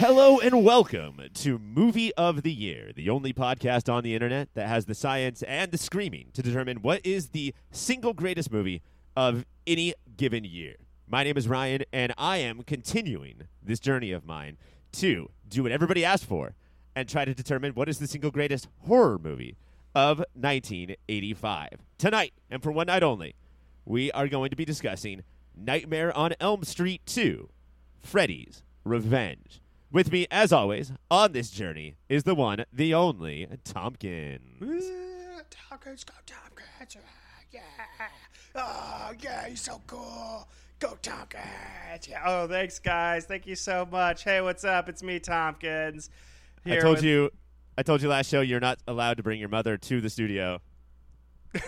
Hello and welcome to Movie of the Year, the only podcast on the internet that has the science and the screaming to determine what is the single greatest movie of any given year. My name is Ryan, and I am continuing this journey of mine to do what everybody asked for and try to determine what is the single greatest horror movie of 1985. Tonight, and for one night only, we are going to be discussing Nightmare on Elm Street 2 Freddy's Revenge. With me, as always, on this journey is the one, the only Tompkins. Tompkins, go Tompkins. Yeah. Oh, yeah, he's so cool. Go Tompkins. Yeah. Oh, thanks, guys. Thank you so much. Hey, what's up? It's me, Tompkins. I told you, I told you last show you're not allowed to bring your mother to the studio.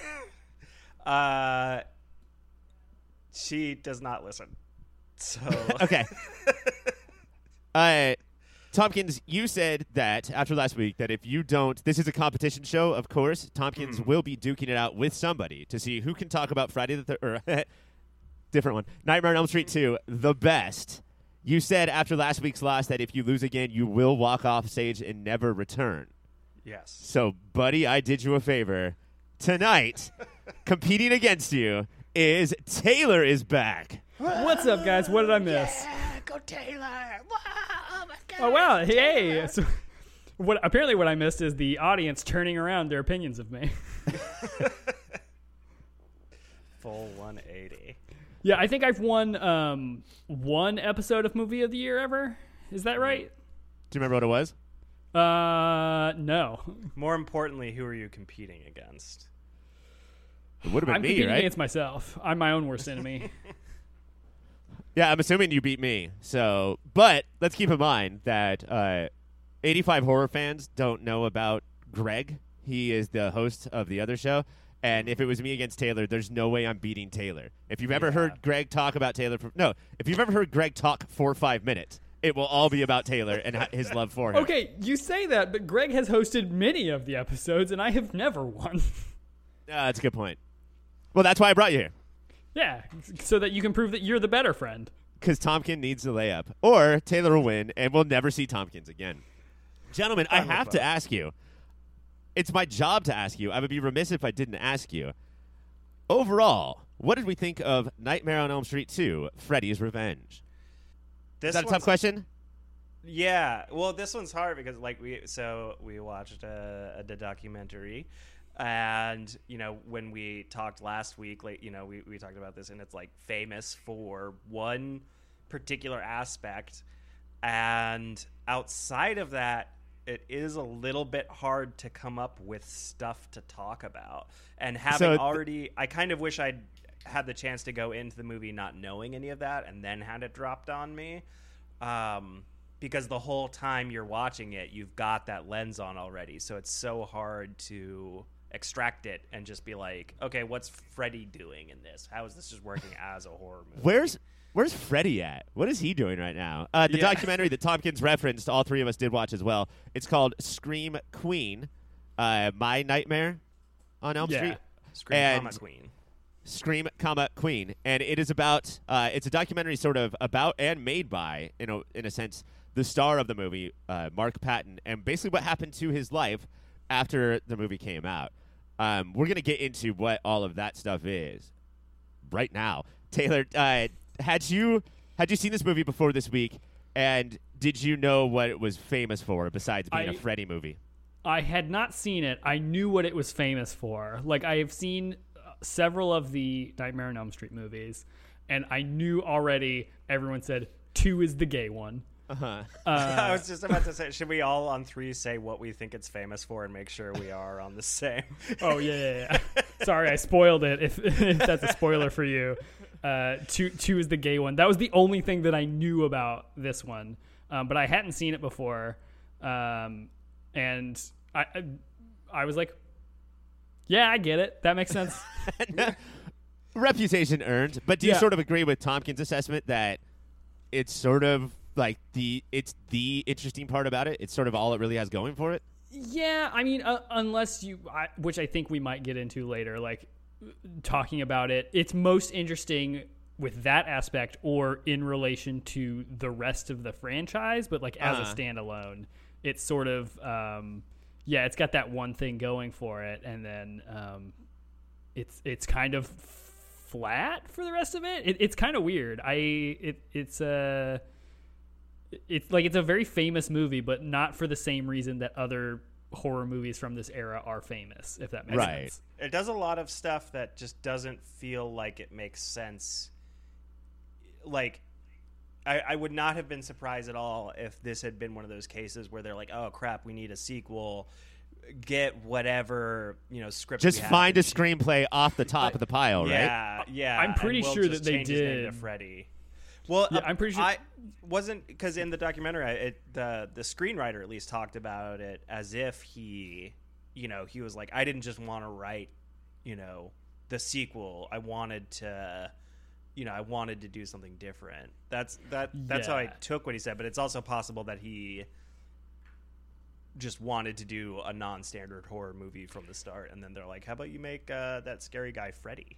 Uh, she does not listen. So Okay. uh, Tompkins, you said that after last week that if you don't, this is a competition show, of course. Tompkins Mm-hmm. will be duking it out with somebody to see who can talk about Friday the third, or different one, Nightmare on Elm Street two, the best. You said after last week's loss that if you lose again, you will walk off stage and never return. yes. So, buddy, I did you a favor. Tonight, competing against you is Taylor is back. What's up, guys? What did I miss? Yeah, go Taylor. Wow, oh my God. Oh wow! Hey, so what? Apparently, what I missed is the audience turning around their opinions of me. Full 180. yeah, I think I've won um, one episode of Movie of the Year ever. Is that right? Do you remember what it was? Uh, no. More importantly, who are you competing against? It would have been I'm me, competing right? against myself. I'm my own worst enemy. Yeah, I'm assuming you beat me. So, but let's keep in mind that uh, 85 horror fans don't know about Greg. He is the host of the other show. And if it was me against Taylor, there's no way I'm beating Taylor. If you've ever Yeah. heard Greg talk about Taylor, for, no, if you've ever heard Greg talk for five minutes, it will all be about Taylor and his love for him. okay, you say that, but Greg has hosted many of the episodes, and I have never won. Uh, that's a good point. Well, that's why I brought you here. Yeah, so that you can prove that you're the better friend. Because Tompkins needs the layup. Or Taylor will win, and we'll never see Tompkins again. Gentlemen, I Fine have to ask you. It's my job to ask you. I would be remiss if I didn't ask you. Overall, what did we think of Nightmare on Elm Street 2, Freddy's Revenge? This Is that a tough question? Yeah. Well, this one's hard because like we so we watched a, a, the documentary, and you know when we talked last week, like you know we we talked about this, and it's like famous for one particular aspect, and outside of that. It is a little bit hard to come up with stuff to talk about, and having So th- already, I kind of wish I'd had the chance to go into the movie not knowing any of that, and then had it dropped on me um, because the whole time you're watching it, you've got that lens on already. So it's so hard to extract it and just be like, okay, what's Freddy doing in this? How is this just working as a horror movie? Where's Where's Freddy at? What is he doing right now? Uh, the Yeah. documentary that Tompkins referenced, all three of us did watch as well. It's called Scream Queen, uh, My Nightmare on Elm Yeah. Street. Scream and- Comma Queen? Scream, comma Queen, and it is about. Uh, it's a documentary, sort of about and made by, in a in a sense, the star of the movie, uh, Mark Patton, and basically what happened to his life after the movie came out. Um, we're gonna get into what all of that stuff is right now. Taylor, uh, had you had you seen this movie before this week, and did you know what it was famous for besides being a I- Freddy movie? I had not seen it. I knew what it was famous for. Like I have seen uh, several of the Nightmare on Elm Street movies, and I knew already. Everyone said two is the gay one. Uh-huh. I was just about to say, should we all on three say what we think it's famous for and make sure we are on the same? Oh yeah, yeah, yeah. Sorry, I spoiled it. If, if that's a spoiler for you, uh, two two is the gay one. That was the only thing that I knew about this one, um, but I hadn't seen it before, um, and I, I I was like, yeah, I get it. That makes sense. reputation earned. But do you Yeah. sort of agree with Tompkins' assessment that it's sort of like the it's the interesting part about it? It's sort of all it really has going for it. Yeah, I mean, uh, unless you, I, which I think we might get into later, like talking about it. It's most interesting with that aspect or in relation to the rest of the franchise, but like as Uh-huh. a standalone, it's sort of um, yeah, it's got that one thing going for it, and then um, it's it's kind of flat for the rest of it. it it's kind of weird. I it it's a it's like it's a very famous movie, but not for the same reason that other horror movies from this era are famous. If that makes Right. sense. It does a lot of stuff that just doesn't feel like it makes sense. Like, I, I would not have been surprised at all if this had been one of those cases where they're like, "Oh crap, we need a sequel." Get whatever you know script. Just we have find a screenplay off the top of the pile, right? Yeah, yeah. I'm pretty we'll sure that they change his name to did. Freddy. Well, Yeah, I'm pretty sure- I wasn't because in the documentary, it, the the screenwriter at least talked about it as if he, you know, he was like, I didn't just want to write, you know, the sequel. I wanted to, you know, I wanted to do something different. That's that. That's how I took what he said. But it's also possible that he just wanted to do a non-standard horror movie from the start, and then they're like, "How about you make uh, that scary guy Freddy?"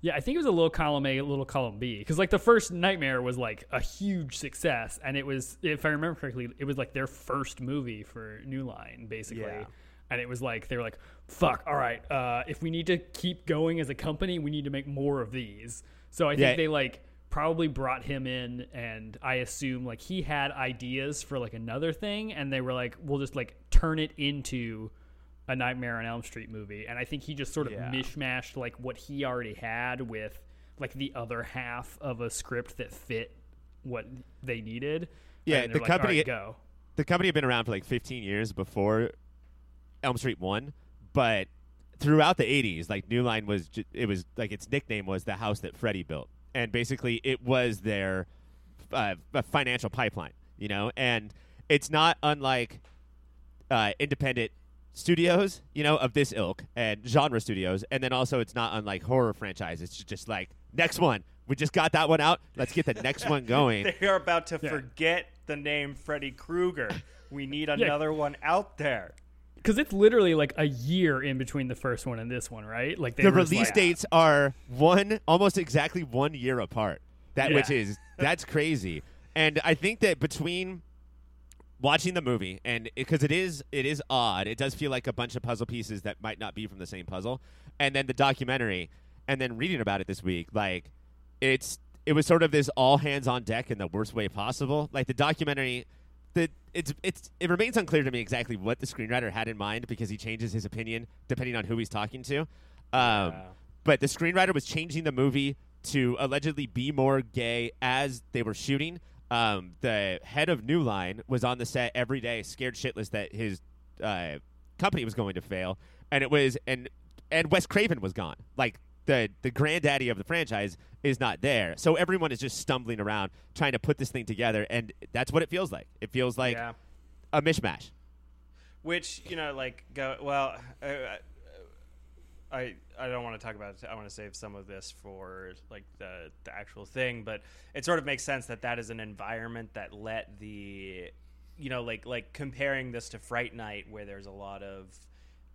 Yeah, I think it was a little column A, a little column B, because like the first Nightmare was like a huge success, and it was, if I remember correctly, it was like their first movie for New Line, basically. Yeah. And it was like they were like, "Fuck, all right, uh, if we need to keep going as a company, we need to make more of these." So I think Yeah. they like probably brought him in, and I assume like he had ideas for like another thing, and they were like, "We'll just like turn it into." A Nightmare on Elm Street movie, and I think he just sort of Yeah. mishmashed like what he already had with like the other half of a script that fit what they needed. Yeah, the like, company- "All right, go. the company had been around for like 15 years before Elm Street 1, but throughout the 80s, like New Line was, it was like its nickname was the house that Freddy built. And basically, it was their uh, a financial pipeline, you know? And it's not unlike uh, independent studios, you know, of this ilk and genre studios. And then also, it's not unlike horror franchises. It's just like, next one. We just got that one out. Let's get the next one going. They are about to Yeah. forget the name Freddy Krueger. We need another one out there. Because it's literally like a year in between the first one and this one, right? Like the release like- dates are one almost exactly one year apart. That which is that's crazy. And I think that between watching the movie and because it is it is odd, it does feel like a bunch of puzzle pieces that might not be from the same puzzle, and then the documentary, and then reading about it this week, like it's it was sort of this all hands on deck in the worst way possible. Like the documentary, the it's it's it remains unclear to me exactly what the screenwriter had in mind because he changes his opinion depending on who he's talking to. Um. But the screenwriter was changing the movie to allegedly be more gay as they were shooting. Um, the head of New Line was on the set every day, scared shitless that his uh, company was going to fail, and it was and and Wes Craven was gone. Like the the granddaddy of the franchise is not there, so everyone is just stumbling around trying to put this thing together, and that's what it feels like. It feels like yeah. a mishmash. Which you know, like go well. Uh, I I don't want to talk about it. I want to save some of this for like the the actual thing, but it sort of makes sense that that is an environment that let the you know like like comparing this to Fright Night where there's a lot of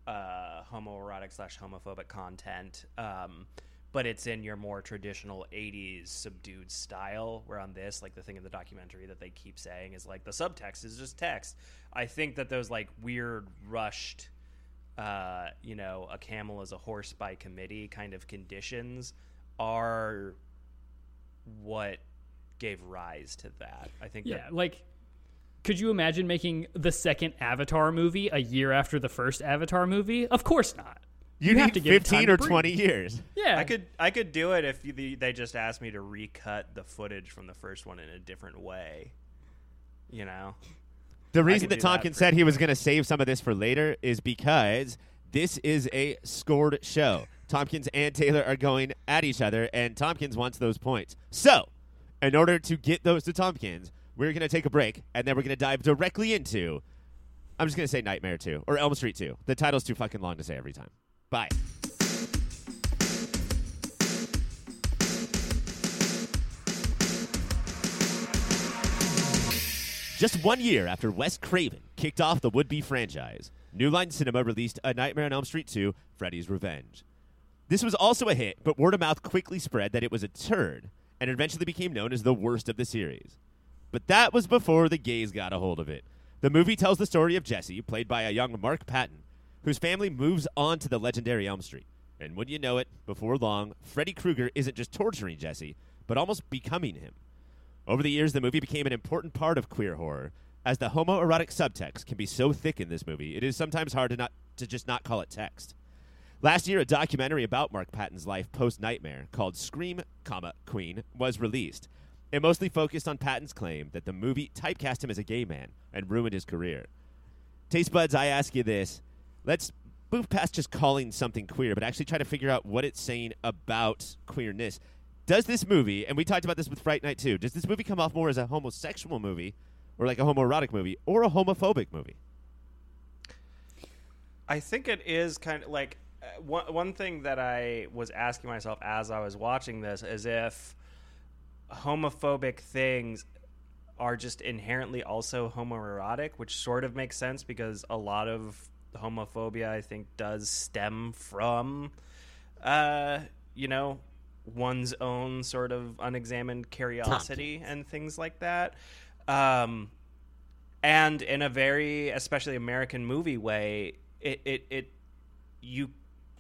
uh, homoerotic slash homophobic content. Um, but it's in your more traditional 80s subdued style where on this like the thing in the documentary that they keep saying is like the subtext is just text i think that those like weird rushed uh, you know a camel is a horse by committee kind of conditions are what gave rise to that i think Yeah, that like could you imagine making the second Avatar movie a year after the first Avatar movie? Of course not. You, have need to give it 15 or 20 years. Yeah, I could I could do it if you, they just asked me to recut the footage from the first one in a different way. You know, The reason that Tompkins said he was going to save some of this for later is because this is a scored show. Tompkins and Taylor are going at each other, and Tompkins wants those points. So, in order to get those to Tompkins, we're going to take a break, and then we're going to dive directly into. I'm just going to say Nightmare 2 or Elm Street 2. The title's too fucking long to say every time. Bye. Just one year after Wes Craven kicked off the would be franchise, New Line Cinema released A Nightmare on Elm Street 2 Freddy's Revenge. This was also a hit, but word of mouth quickly spread that it was a turd, and eventually became known as the worst of the series. But that was before the gays got a hold of it. The movie tells the story of Jesse, played by a young Mark Patton, whose family moves on to the legendary Elm Street. And when you know it, before long, Freddy Krueger isn't just torturing Jesse, but almost becoming him. Over the years, the movie became an important part of queer horror, as the homoerotic subtext can be so thick in this movie, it is sometimes hard to not to just not call it text. Last year, a documentary about Mark Patton's life post Nightmare called Scream, comma, Queen was released. It mostly focused on Patton's claim that the movie typecast him as a gay man and ruined his career. Taste buds, I ask you this: Let's move past just calling something queer, but actually try to figure out what it's saying about queerness. Does this movie, and we talked about this with Fright Night too, does this movie come off more as a homosexual movie, or like a homoerotic movie, or a homophobic movie? I think it is kind of like uh, one one thing that I was asking myself as I was watching this is if homophobic things are just inherently also homoerotic, which sort of makes sense because a lot of homophobia I think does stem from uh you know one's own sort of unexamined curiosity and things like that. Um and in a very especially American movie way, it it, it you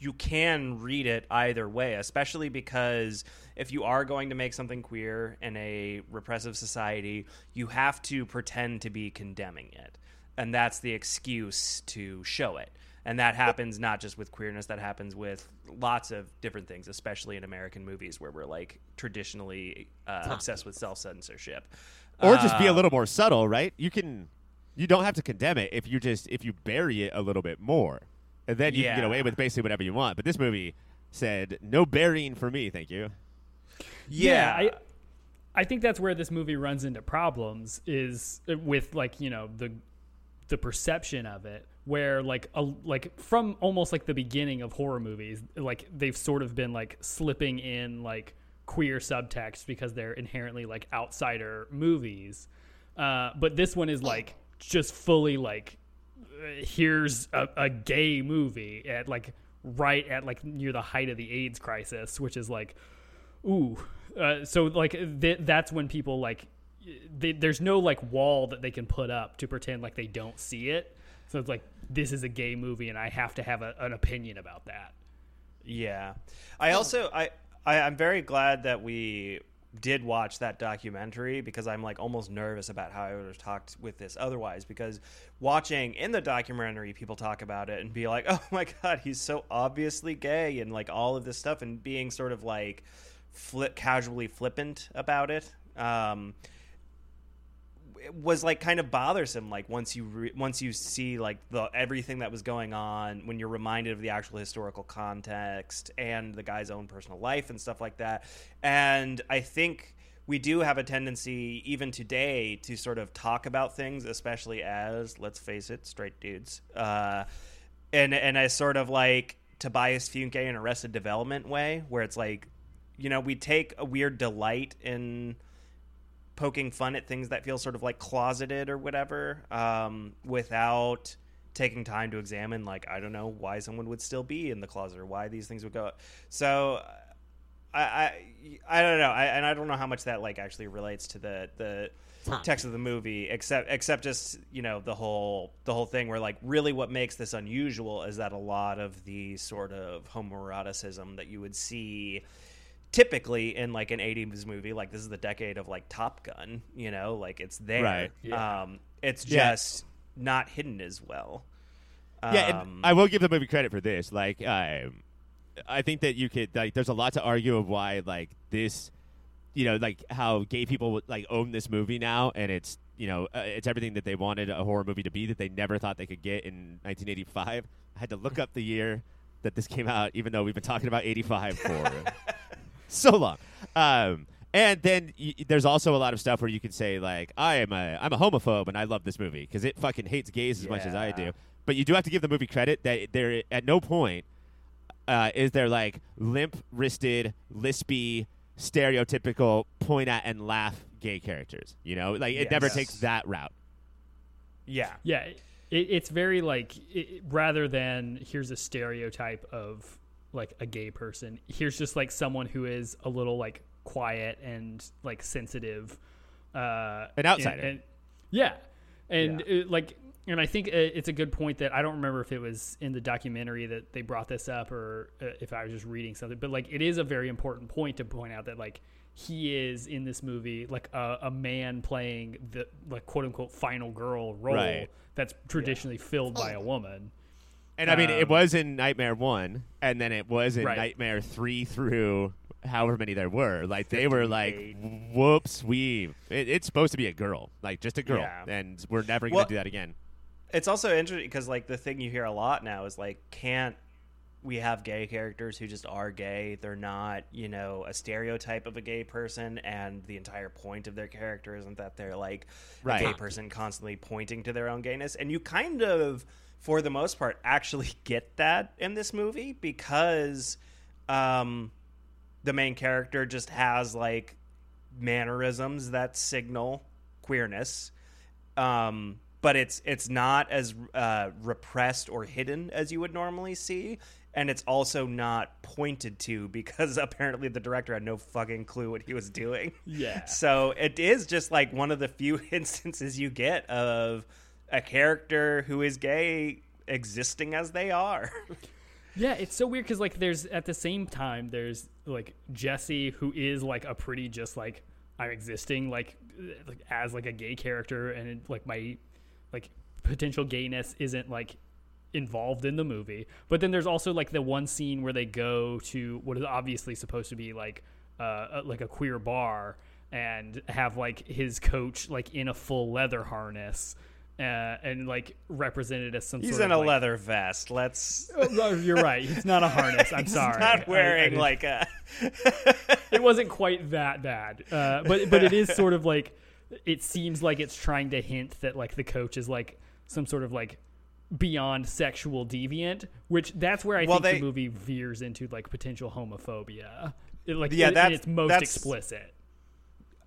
you can read it either way, especially because if you are going to make something queer in a repressive society, you have to pretend to be condemning it. And that's the excuse to show it. And that happens not just with queerness, that happens with lots of different things, especially in American movies where we're like traditionally uh, obsessed with self censorship. Or just be a little more subtle, right? You can, you don't have to condemn it if you just if you bury it a little bit more, and then you can get away with basically whatever you want. But this movie said no burying for me, thank you. Yeah. I I think that's where this movie runs into problems is with like you know the the perception of it where like a, like from almost like the beginning of horror movies like they've sort of been like slipping in like queer subtext because they're inherently like outsider movies uh, but this one is like just fully like here's a, a gay movie at like right at like near the height of the AIDS crisis, which is like, ooh. Uh, so like th- that's when people like, they, there's no like wall that they can put up to pretend like they don't see it. So it's like this is a gay movie, and I have to have a, an opinion about that. Yeah, I also I, I I'm very glad that we did watch that documentary because I'm like almost nervous about how I would have talked with this otherwise because watching in the documentary people talk about it and be like oh my god he's so obviously gay and like all of this stuff and being sort of like flip casually flippant about it um was like kind of bothersome like once you re- once you see like the everything that was going on when you're reminded of the actual historical context and the guy's own personal life and stuff like that. And i think we do have a tendency even today to sort of talk about things especially as let's face it straight dudes. Uh and and as sort of like Tobias Funke in Arrested Development way where it's like you know we take a weird delight in poking fun at things that feel sort of like closeted or whatever um, without taking time to examine like i don't know why someone would still be in the closet or why these things would go so i i, I don't know. I, and i don't know how much that like actually relates to the the text of the movie except except just you know the whole the whole thing where like really what makes this unusual is that a lot of the sort of homoeroticism that you would see typically in like an 80s movie like this is the decade of like top gun you know like it's there Right. Yeah. um it's Yeah. just not hidden as well Yeah, Um, and I will give the movie credit for this. Like, um, I think that you could like. There's a lot to argue of why like this, you know, like how gay people would like own this movie now, and it's you know uh, it's everything that they wanted a horror movie to be that they never thought they could get in 1985. I had to look up the year that this came out, even though we've been talking about 85 for so long. Um, and then y- there's also a lot of stuff where you can say like I am a I'm a homophobe and I love this movie because it fucking hates gays as much as I Yeah. do. But you do have to give the movie credit that there at no point uh, is there like limp wristed, lispy, stereotypical point at and laugh gay characters. You know, like it never Yes. takes that route. yeah Yeah, it, it's very like it, rather than here's a stereotype of like a gay person. Here's just like someone who is a little like quiet and like sensitive uh An outsider. and- and- yeah and Yeah. uh, like and i think uh, it's a good point that i don't remember if it was in the documentary that they brought this up or uh, if i was just reading something but like it is a very important point to point out that like he is in this movie like a, a man playing the like quote unquote final girl role Right. that's traditionally filled by a woman And I mean, it Um, was in Nightmare One, and then it was in Right. Nightmare Three through however many there were. Like they were like, "Whoops, we it, it's supposed to be a girl, like just a girl, Yeah. and we're never gonna Well- do that again." it's also interesting because like the thing you hear a lot now is like can't we have gay characters who just are gay they're not you know a stereotype of a gay person and the entire point of their character isn't that they're like Right. a gay person constantly pointing to their own gayness and you kind of for the most part actually get that in this movie because um the main character just has like mannerisms that signal queerness um, but it's it's not as uh, repressed or hidden as you would normally see, and it's also not pointed to because apparently the director had no fucking clue what he was doing. Yeah. So it is just like one of the few instances you get of a character who is gay existing as they are. Yeah, it's so weird because like there's at the same time there's like Jesse who is like a pretty just like I'm existing like like as like a gay character and it, like my like potential gayness isn't like involved in the movie. But then there's also like the one scene where they go to what is obviously supposed to be like uh like a queer bar and have like his coach like in a full leather harness. Uh, and like represented as some He's in a like, leather vest. Let's. Oh, you're right. It's not a harness. I'm He's sorry. Not wearing didn't- like a. it wasn't quite that bad, uh, but but it is sort of like it seems like it's trying to hint that like the coach is like some sort of like beyond sexual deviant, which that's where I Well, think they- the movie veers into like potential homophobia. It, like Yeah, that's- its most that's- explicit.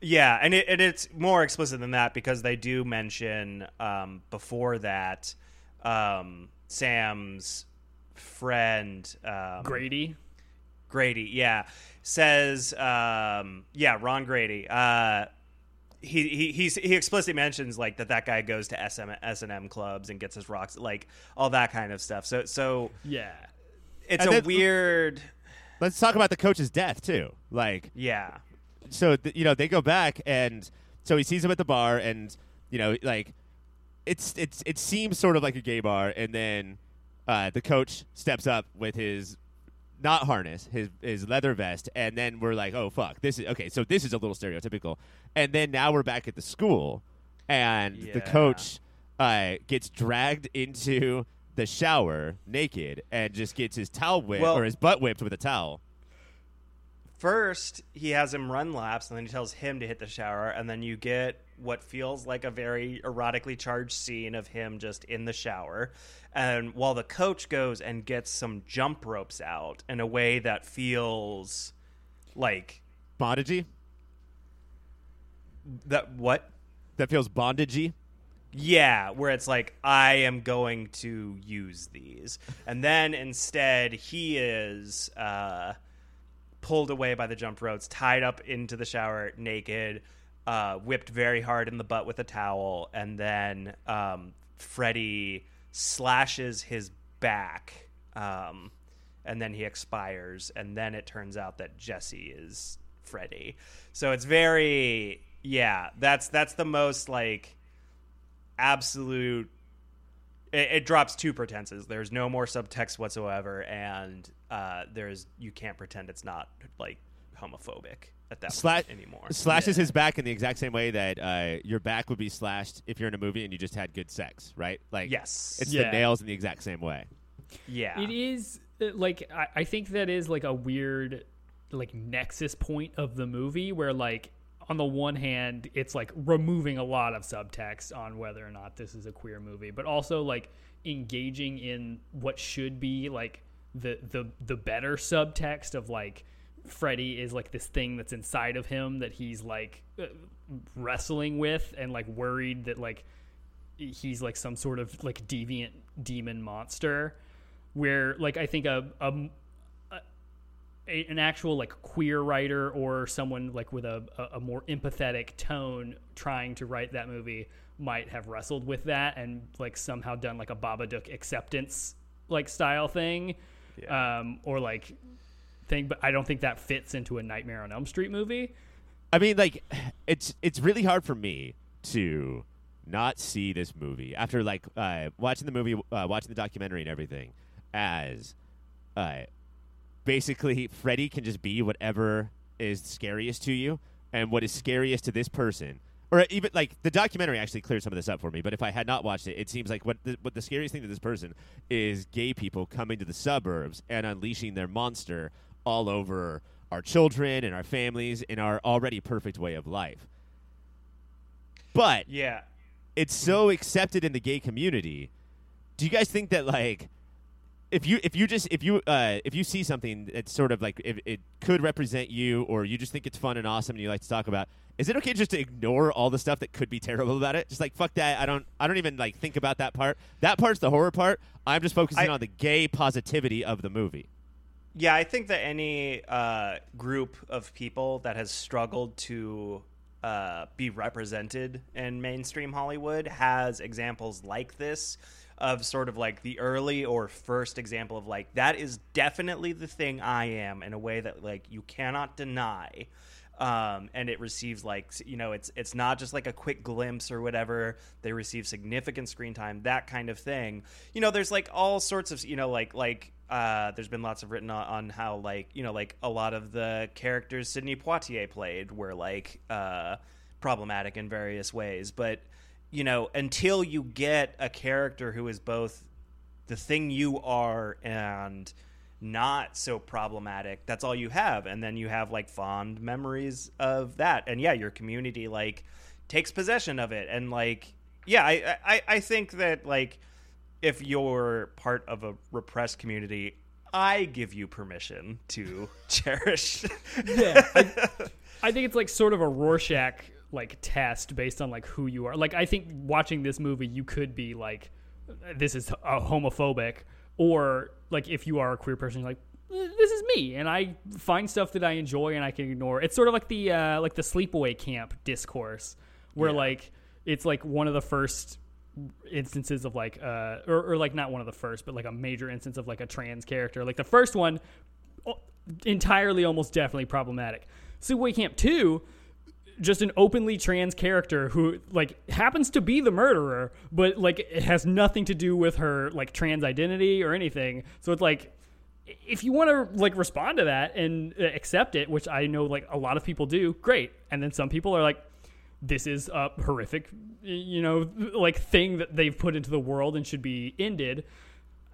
Yeah, and, it, and it's more explicit than that because they do mention um, before that um, Sam's friend um, Grady. Grady, yeah, says, um, yeah, Ron Grady. Uh, he he he's, he explicitly mentions like that that guy goes to SM, S and M clubs and gets his rocks, like all that kind of stuff. So so Yeah. it's And a then- weird, Let's talk about the coach's death too. Like, yeah, so th- you know they go back and so he sees him at the bar and you know like it's it's it seems sort of like a gay bar and then uh, the coach steps up with his not harness his his leather vest and then we're like oh fuck this is okay so this is a little stereotypical. And then now we're back at the school and the coach uh, gets dragged into the shower naked and just gets his towel whipped Well- or his butt whipped with a towel first he has him run laps and then he tells him to hit the shower and then you get what feels like a very erotically charged scene of him just in the shower. And while the coach goes and gets some jump ropes out in a way that feels like bondagey? That what? That feels bondagey? Yeah, where it's like I am going to use these, and then instead he is uh, pulled away by the jump ropes, tied up into the shower naked, uh, whipped very hard in the butt with a towel, and then um, Freddy slashes his back, um, and then he expires, and then it turns out that Jesse is Freddy. So it's very yeah. That's that's the most like absolute it, it drops two pretenses there's no more subtext whatsoever and uh there's you can't pretend it's not like homophobic at that Sla- point anymore slashes his back in the exact same way that uh, your back would be slashed if you're in a movie and you just had good sex, right? Like, yes it's Yeah. the nails in the exact same way. yeah It is uh, like I, I think that is like a weird like nexus point of the movie where like on the one hand it's like removing a lot of subtext on whether or not this is a queer movie, but also like engaging in what should be like the the the better subtext of like Freddy is like this thing that's inside of him that he's like uh, wrestling with and like worried that like he's like some sort of like deviant demon monster. Where like i think a, a a, an actual like queer writer or someone like with a, a, a more empathetic tone trying to write that movie might have wrestled with that and like somehow done like a Babadook acceptance like style thing, um, or like thing. But I don't think that fits into a Nightmare on Elm Street movie. I mean, like, it's it's really hard for me to not see this movie after like uh, watching the movie, uh, watching the documentary, and everything. As uh, basically, Freddy can just be whatever is scariest to you, and what is scariest to this person. Or even like the documentary actually cleared some of this up for me. But if I had not watched it, it seems like what the, what the scariest thing to this person is gay people coming to the suburbs and unleashing their monster all over our children and our families in our already perfect way of life. But Yeah. it's so accepted in the gay community. Do you guys think that like if you if you just if you uh if you see something that's sort of like if it could represent you or you just think it's fun and awesome and you like to talk about is it okay just to ignore all the stuff that could be terrible about it? Just like fuck that. I don't i don't even like think about that part. That part's the horror part. I'm just focusing I- on the gay positivity of the movie. Yeah, I think that any uh, group of people that has struggled to uh, be represented in mainstream Hollywood has examples like this of sort of like the early or first example of like that is definitely the thing I am in a way that like you cannot deny. Um, and it receives like you know it's it's not just like a quick glimpse or whatever. They receive significant screen time that kind of thing. You know there's like all sorts of you know like like uh, there's been lots of written on, on how like you know like a lot of the characters Sidney Poitier played were like uh, problematic in various ways, but you know until you get a character who is both the thing you are and not so problematic. That's all you have. And then you have like fond memories of that. And yeah your community like takes possession of it. And like yeah i i, I think that like if you're part of a repressed community i give you permission to cherish. Yeah, I, I think it's like sort of a Rorschach like test based on like who you are. Like I think watching this movie, you could be like, this is uh, homophobic, or like if you are a queer person, you're like. This is me, and I find stuff that I enjoy, and I can ignore. It's sort of like the uh, like the sleepaway camp discourse, where Yeah. like it's like one of the first instances of like uh or, or like not one of the first but like a major instance of like a trans character like the first one entirely almost definitely problematic sleepaway camp 2 just an openly trans character who like happens to be the murderer but like it has nothing to do with her like trans identity or anything. So it's like if you want to like respond to that and uh, accept it which i know like a lot of people do great. And then some people are like this is a horrific you know like thing that they've put into the world and should be ended.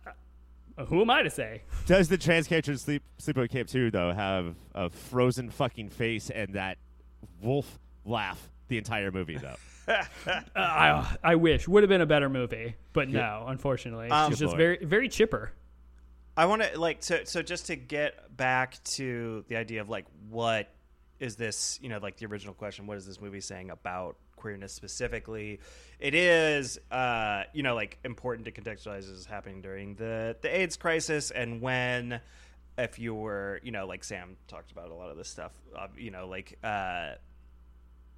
Uh, who am i to say? Does the trans character in sleep sleepaway camp 2 though have a frozen fucking face and that wolf laugh the entire movie though. Uh, I, I wish. Would have been a better movie, but no, unfortunately, Um, it's just Good very very chipper. I want to like so so just to get back to the idea of like what is this you know like the original question what is this movie saying about queerness specifically? It is uh you know like important to contextualize this is happening during the the AIDS crisis and when if you were you know like Sam talked about a lot of this stuff you know like uh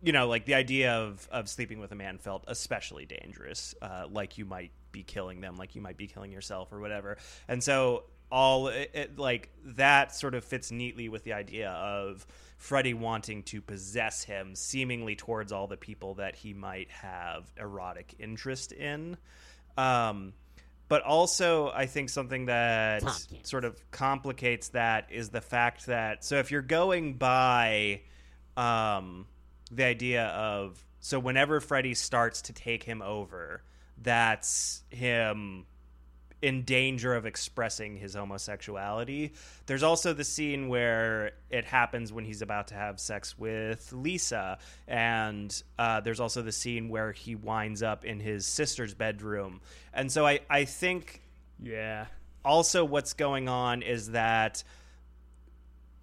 you know, like the idea of of sleeping with a man felt especially dangerous. Uh, like you might be killing them, like you might be killing yourself or whatever. And so all it, it, like that sort of fits neatly with the idea of Freddy wanting to possess him, seemingly towards all the people that he might have erotic interest in. Um, but also, I think something that sort of complicates that is the fact that so if you're going by um, the idea of so whenever Freddy starts to take him over, that's him in danger of expressing his homosexuality. There's also the scene where it happens when he's about to have sex with Lisa, and uh, there's also the scene where he winds up in his sister's bedroom. And so I, I think Yeah, also what's going on is that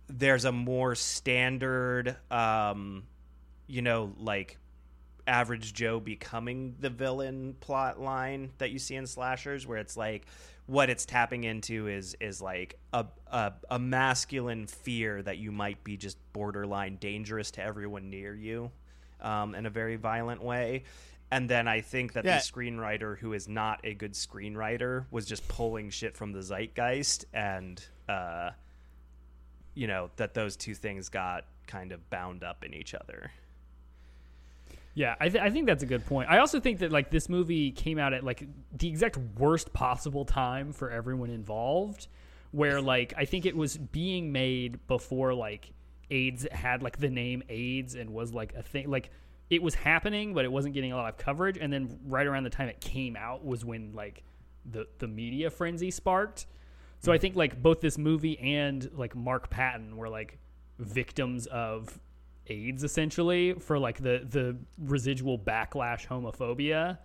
there's a more standard um you know like average joe becoming the villain plot line that you see in slashers where it's like what it's tapping into is is like a, a a masculine fear that you might be just borderline dangerous to everyone near you, um, in a very violent way. And then I think that Yeah. the screenwriter, who is not a good screenwriter, was just pulling shit from the zeitgeist, and uh, you know that those two things got kind of bound up in each other. Yeah, I, th- I think that's a good point. I also think that like this movie came out at like the exact worst possible time for everyone involved, where like I think it was being made before like AIDS had like the name AIDS and was like a thing. Like it was happening, but it wasn't getting a lot of coverage. And then right around the time it came out was when like the the media frenzy sparked. So I hmm. think like both this movie and like Mark Patton were like victims of AIDS essentially for like the the residual backlash homophobia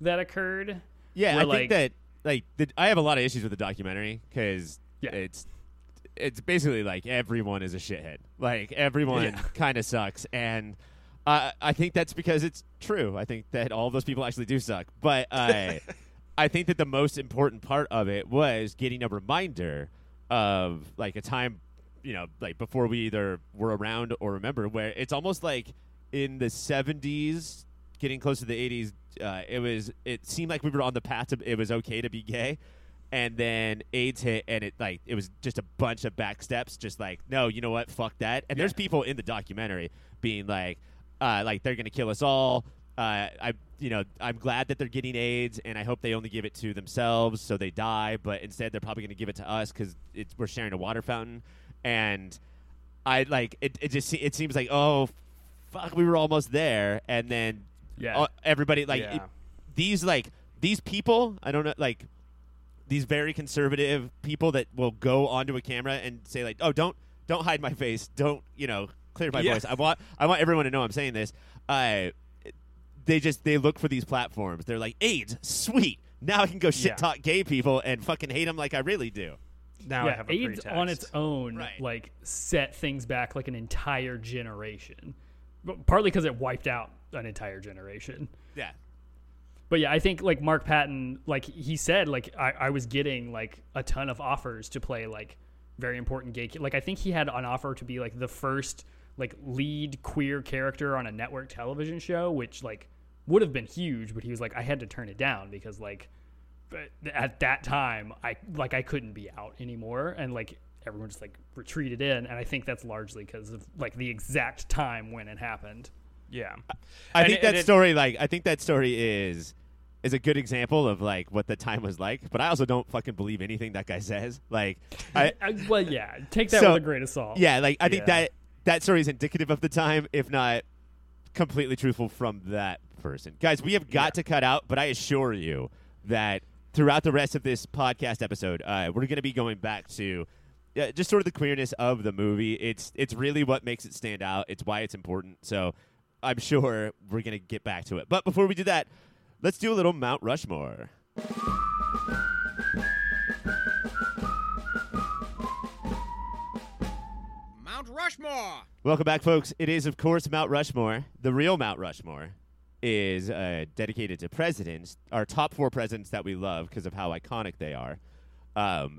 that occurred. Yeah, Where, I think that like the, I have a lot of issues with the documentary because Yeah. it's it's basically like everyone is a shithead. Like everyone Yeah. kind of sucks, and I I think that's because it's true. I think that all those people actually do suck, but I I think that the most important part of it was getting a reminder of like a time you know like before we either were around or remember where it's almost like in the 70s getting close to the 80s uh, it was it seemed like we were on the path to it was okay to be gay. And then AIDS hit and it like it was just a bunch of back steps just like no you know what? Fuck that. And there's people in the documentary being like uh, like they're gonna kill us all. Uh, I you know I'm glad that they're getting AIDS and I hope they only give it to themselves so they die but instead they're probably gonna give it to us because we're sharing a water fountain and I like it, it just it seems like oh fuck we were almost there and then Yeah. uh, everybody like Yeah. it- these like these people I don't know like these very conservative people that will go onto a camera and say like oh don't don't hide my face don't you know clear my Yeah. voice I want I want everyone to know I'm saying this uh they just they look for these platforms they're like AIDS sweet now I can go shit Yeah. talk gay people and fucking hate them like I really do Now I yeah, have a AIDS on its own Right. like set things back like an entire generation. But partly because it wiped out an entire generation. yeah But yeah, I think like Mark Patton, like he said, like I, I was getting like a ton of offers to play like very important gay. Like I think he had an offer to be like the first like lead queer character on a network television show, which like would have been huge. But he was like, I had to turn it down because like at that time I like I couldn't be out anymore, and like everyone just like retreated in, and I think that's largely because of like the exact time when it happened. Yeah. I And think it- that it- story, like, I think that story is is a good example of like what the time was like. But I also don't fucking believe anything that guy says. Like, I I, well, yeah, take that So- with a grain of salt. yeah, like I think Yeah. that that story is indicative of the time, if not completely truthful from that person. Guys, we have got to cut out, but I assure you that throughout the rest of this podcast episode, uh, we're going to be going back to. Uh, just sort of the queerness of the movie. It's it's really what makes it stand out. It's why it's important. So I'm sure we're gonna get back to it. But before we do that, let's do a little Mount Rushmore. Mount Rushmore. Welcome back, folks. It is, of course, Mount Rushmore. The real Mount Rushmore is uh, dedicated to presidents, our top four presidents that we love because of how iconic they are. Um,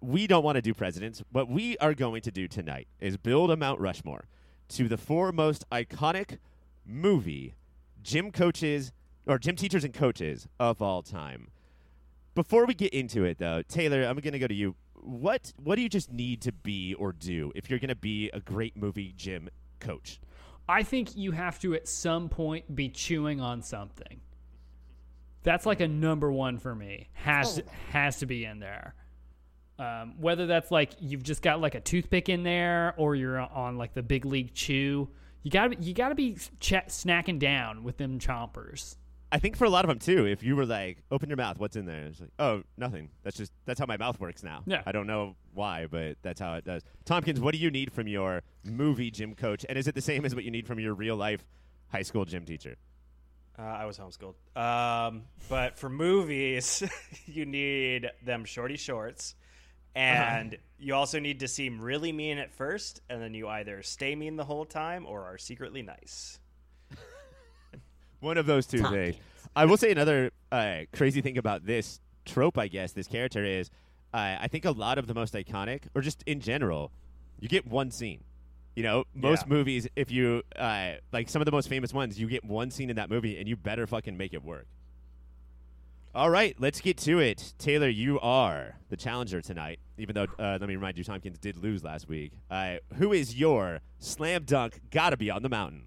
we don't want to do presidents. What we are going to do tonight is build a Mount Rushmore to the four most iconic movie gym coaches or gym teachers and coaches of all time. Before we get into it, though, Taylor, I'm going to go to you. What what do you just need to be or do if you're going to be a great movie gym coach? I think you have to at some point be chewing on something. That's like a number one for me. Has to, has to be in there. Um, whether that's like you've just got like a toothpick in there, or you're on like the big league chew, you gotta you gotta be ch- snacking down with them chompers. I think for a lot of them too. If you were like, open your mouth, what's in there? It's like, oh, nothing. That's just that's how my mouth works now. Yeah. I don't know why, but that's how it does. Tompkins, what do you need from your movie gym coach, and is it the same as what you need from your real life high school gym teacher? Uh, I was homeschooled. Um, but for movies, you need them shorty shorts. And you also need to seem really mean at first, and then you either stay mean the whole time or are secretly nice. One of those two things. I will say another uh, crazy thing about this trope, I guess, this character is. Uh, I think a lot of the most iconic, or just in general, you get one scene. You know, most Yeah. movies, if you uh, like some of the most famous ones, you get one scene in that movie, and you better fucking make it work. All right, let's get to it. Taylor, you are the challenger tonight. Even though, uh, let me remind you, Tompkins did lose last week. Uh, who is your slam dunk? Gotta be on the mountain.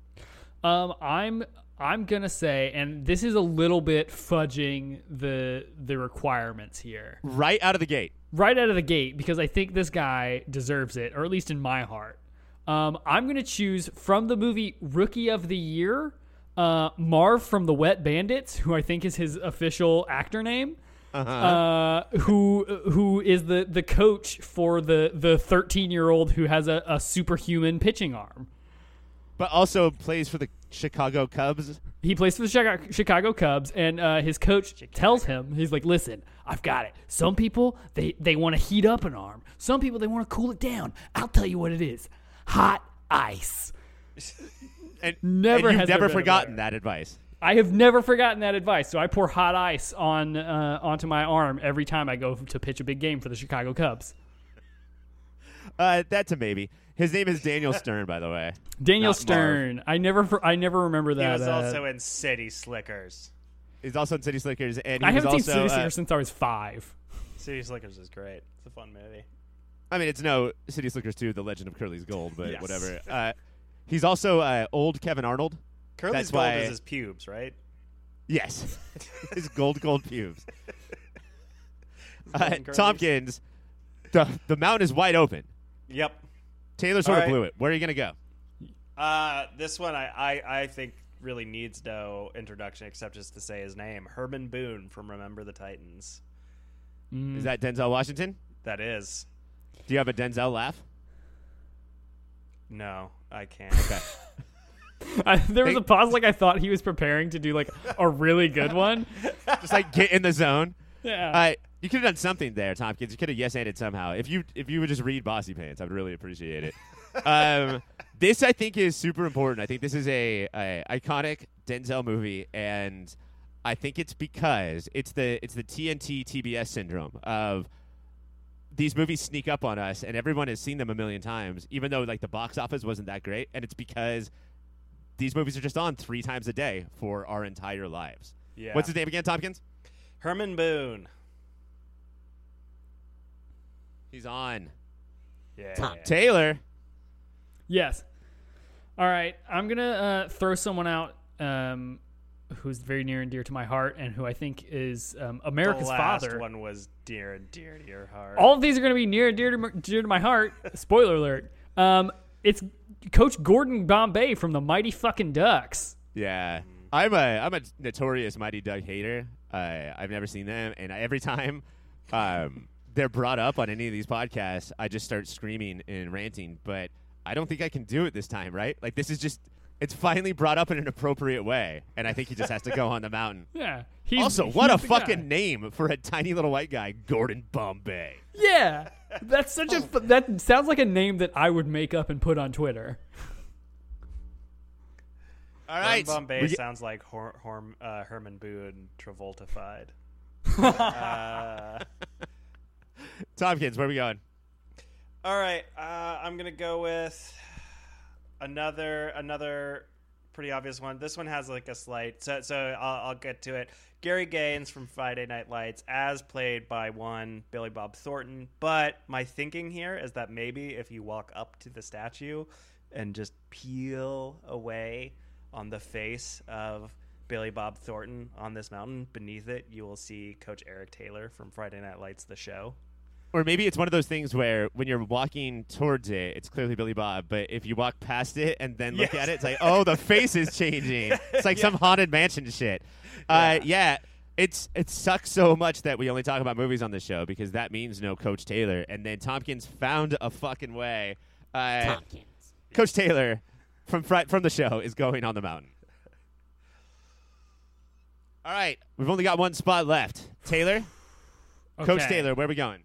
Um, I'm I'm gonna say, and this is a little bit fudging the the requirements here Right out of the gate. right out of the gate because I think this guy deserves it, or at least in my heart. Um, I'm gonna choose from the movie Rookie of the Year, uh, Marv from the Wet Bandits, who I think is his official actor name. uh who who is the the coach for the the 13 year old who has a, a superhuman pitching arm But also plays for the Chicago Cubs. He plays for the Chicago, Cubs, and uh, his coach tells him, "He's like, listen, I've got it. Some people they they want to heat up an arm. Some people they want to cool it down. I'll tell you what it is: hot ice." And, Never and you've never forgotten that advice. I have never forgotten that advice, so I pour hot ice on uh, onto my arm every time I go to pitch a big game for the Chicago Cubs. Uh, that's a maybe. His name is Daniel Stern, by the way. Daniel Not Marv. Stern. I never I never remember that. He that. was uh, also in City Slickers. He's also in City Slickers, and he I haven't seen also. City uh, Slickers since I was five. City Slickers is great. It's a fun movie. I mean, it's no City Slickers 2, The Legend of Curly's Gold, but Yes. whatever. Uh, he's also uh, old Kevin Arnold. Curly's That's gold why- is his pubes, right? Yes, his gold, gold pubes. Uh, Tompkins, the the mountain is wide open. Yep. Taylor sort All of right. blew it. Where are you gonna go? Uh, this one I, I, I think really needs no introduction except just to say his name. Herman Boone from Remember the Titans. Is that Denzel Washington? That is. Do you have a Denzel laugh? No, I can't. Okay. I, there was a pause, like I thought he was preparing to do like a really good one. Just like get in the zone. Yeah. Uh, you could have done something there, Tompkins. You could have yes anded somehow. If you if you would just read Bossy Pants, I would really appreciate it. um, this I think is super important. I think this is a, a iconic Denzel movie, and I think it's because it's the it's the TNT TBS syndrome of these movies sneak up on us, and everyone has seen them a million times, even though like the box office wasn't that great, and it's because these movies are just on three times a day for our entire lives. Yeah. What's his name again, Tompkins? Herman Boone. He's on. Yeah. Taylor. Yes. All right. I'm gonna uh, throw someone out um, who's very near and dear to my heart, and who I think is um, America's the last father. one was dear and dear to your heart. All of these are gonna be near and dear to my, dear to my heart. Spoiler alert. Um, it's Coach Gordon Bombay from the Mighty Fucking Ducks. Yeah, I'm a I'm a notorious Mighty Duck hater. Uh, I've never seen them, and every time um, they're brought up on any of these podcasts, I just start screaming and ranting. But I don't think I can do it this time, right? Like this is just it's finally brought up in an appropriate way, and I think he just has to go on the mountain. Yeah. He's, Also, what a he's the guy. fucking name for a tiny little white guy, Gordon Bombay. Yeah. That's such a that sounds like a name that I would make up and put on Twitter. All Gordon Bombay get- sounds like Hor- Horm- uh, Herman Boone Travoltified. uh, Tompkins, where are we going? all right, uh, I'm gonna go with another another pretty obvious one. This one has like a slight, so so I'll, I'll get to it. Gary Gaines from Friday Night Lights, as played by one Billy Bob Thornton. But my thinking here is that maybe if you walk up to the statue and just peel away on the face of Billy Bob Thornton on this mountain, beneath it you will see Coach Eric Taylor from Friday Night Lights, the show. Or maybe it's one of those things where when you're walking towards it, it's clearly Billy Bob, but if you walk past it and then look Yes. at it, it's like, oh, the face is changing. It's like some haunted mansion shit. Uh, yeah, it's it sucks so much that we only talk about movies on this show because that means no Coach Taylor. And then Tompkins found a fucking way. Uh, Coach Taylor from fri- from the show is going on the mountain. All right, we've only got one spot left. Taylor, Coach Taylor, where are we going?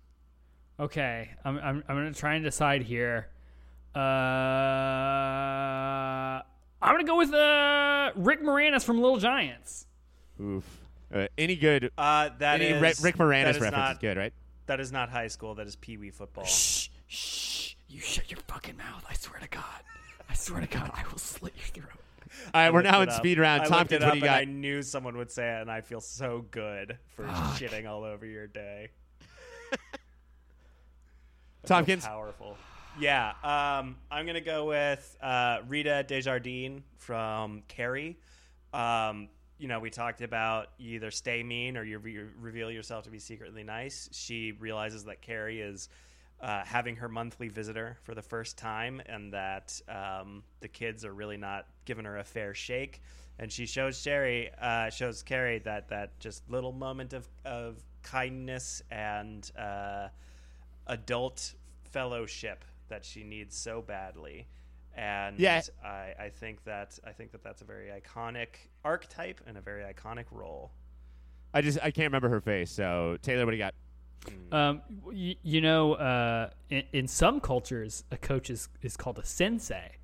Okay, I'm I'm I'm gonna try and decide here. Uh, I'm gonna go with uh Rick Moranis from Little Giants. Oof. Uh, any good? Uh, that any is- Rick, Rick Moranis that is reference not, is good, right? That is not high school. That is Pee Wee football. Shh, shh. You shut your fucking mouth. I swear to God. I swear to God, I will slit your throat. All right, we're now in up. speed round. I Tompkins, what do you got? I knew someone would say it, and I feel so good for shitting all over your day. Tompkins. Powerful. Yeah, um, I'm gonna go with uh, Rita Desjardins from Carrie. Um, you know, we talked about you either stay mean or you re- reveal yourself to be secretly nice. She realizes that Carrie is uh, having her monthly visitor for the first time, and that um, the kids are really not giving her a fair shake. And she shows Sherry, uh, shows Carrie that that just little moment of of kindness and uh, adult fellowship that she needs so badly and Yeah. I, I think that I think that that's a very iconic archetype and a very iconic role. I just I can't remember her face. So Taylor, what do you got? Um, y- you know, uh, in, in some cultures, a coach is, is called a sensei.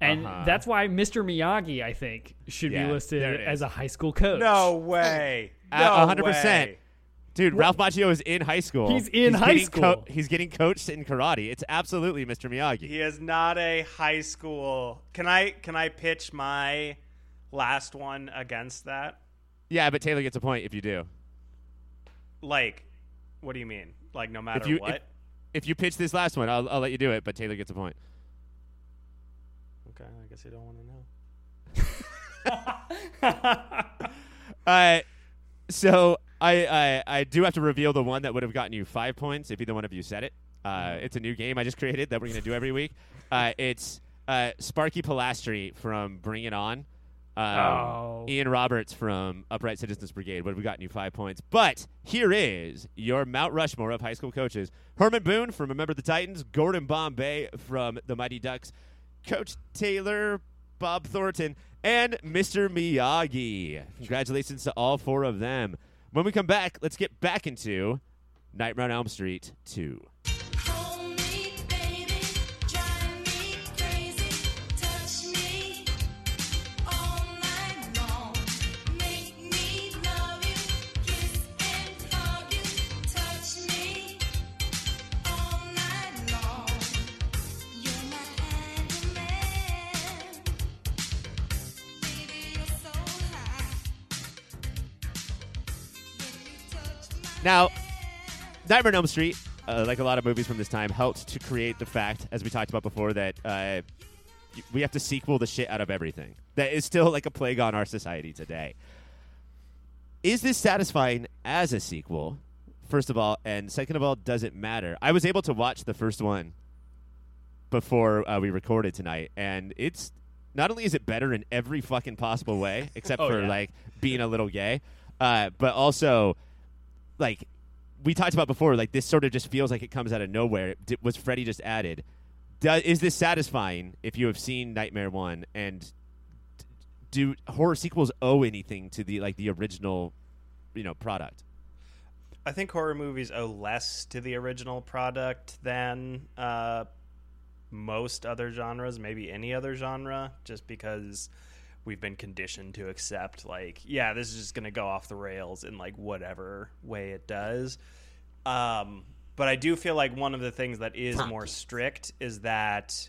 And Uh-huh. that's why Mr. Miyagi, I think, should Yeah, be listed as a high school coach. No way, no a hundred percent. way. Dude, Ralph Macchio is in high school. He's in high getting school. he's getting coached in karate. It's absolutely Mr. Miyagi. He is not a high school. Can I can I pitch my last one against that? Yeah, but Taylor gets a point if you do. Like, what do you mean? Like, no matter If you what? if, if you pitch this last one, I'll, I'll let you do it. But Taylor gets a point. okay, I guess you don't want to know. Uh, so I, I I do have to reveal the one that would have gotten you five points if either one of you said it. Uh, it's a new game I just created that we're gonna do every week. Uh, it's uh, Sparky Pilastri from Bring It On. Um, Oh. Ian Roberts from Upright Citizens Brigade would have gotten you five points. But here is your Mount Rushmore of high school coaches: Herman Boone from Remember the Titans, Gordon Bombay from the Mighty Ducks, Coach Taylor, Bob Thornton, and Mr. Miyagi. Congratulations to all four of them. When we come back, let's get back into Nightmare on Elm Street 2. Now. Nightmare on Elm Street, uh, like a lot of movies from this time, helped to create the fact, as we talked about before, that uh, we have to sequel the shit out of everything. That is still like a plague on our society today. Is this satisfying as a sequel? First of all, and second of all, does it matter? I was able to watch the first one before uh, we recorded tonight, and it's not only is it better in every fucking possible way, except Oh, for yeah. like being a little gay, uh, but also like we talked about before, like this sort of just feels like it comes out of nowhere. D- was Freddy just added? Is this satisfying if you have seen Nightmare One and do horror sequels owe anything to the like the original, you know, product? I think horror movies owe less to the original product than uh, most other genres, maybe any other genre, just because we've been conditioned to accept, like, yeah, this is just going to go off the rails in like whatever way it does. Um, but I do feel like one of the things that is more strict is that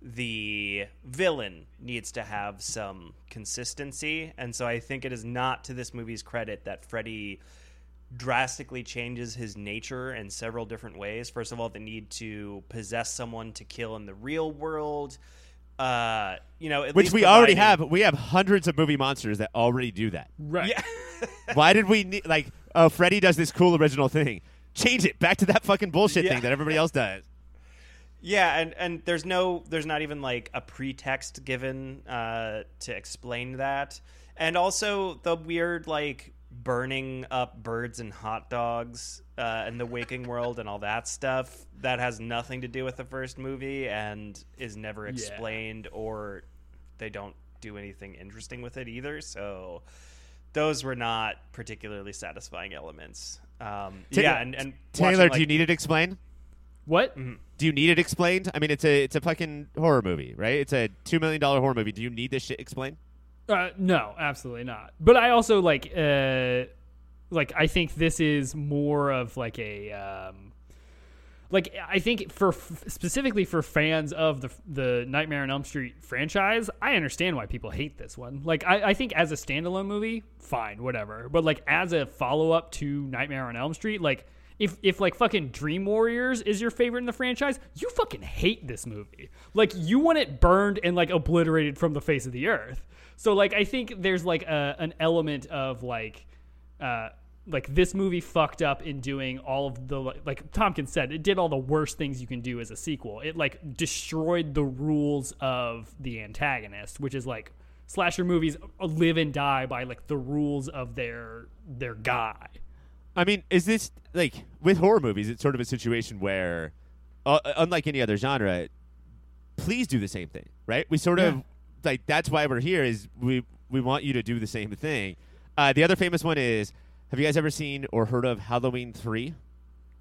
the villain needs to have some consistency. And so I think it is not to this movie's credit that Freddy drastically changes his nature in several different ways. First of all, the need to possess someone to kill in the real world. Uh, you know, at Which least we already have. We have hundreds of movie monsters that already do that. Right. Yeah. Why did we need like? Oh, Freddy does this cool original thing. Change it back to that fucking bullshit Yeah. thing that everybody else does. Yeah, and and there's no there's not even like a pretext given uh, to explain that, and also the weird like burning up birds and hot dogs uh, in the waking world and all that stuff that has nothing to do with the first movie and is never explained or they don't do anything interesting with it either. So those were not particularly satisfying elements. Um, Ta- yeah, and, and Taylor, watching, do you need it explained? What? Do you need it explained? I mean, it's a it's a fucking horror movie, right? It's a two million dollar horror movie. Do you need this shit explained? Uh, no, absolutely not. But I also like, uh, like I think this is more of like a, um, like I think for f- specifically for fans of the the Nightmare on Elm Street franchise, I understand why people hate this one. Like I, I think as a standalone movie, fine, whatever. But like as a follow up to Nightmare on Elm Street, like. If, if like fucking Dream Warriors is your favorite in the franchise, you fucking hate this movie. Like you want it burned and like obliterated from the face of the earth. So like I think there's like a, an element of like uh like this movie fucked up in doing all of the like Tompkins said it did all the worst things you can do as a sequel. It like destroyed the rules of the antagonist, which is like slasher movies live and die by like the rules of their their guy. I mean, is this like with horror movies? It's sort of a situation where, uh, unlike any other genre, please do the same thing, right? We sort of like that's why we're here. Is we we want you to do the same thing. Uh, the other famous one is: Have you guys ever seen or heard of Halloween Three?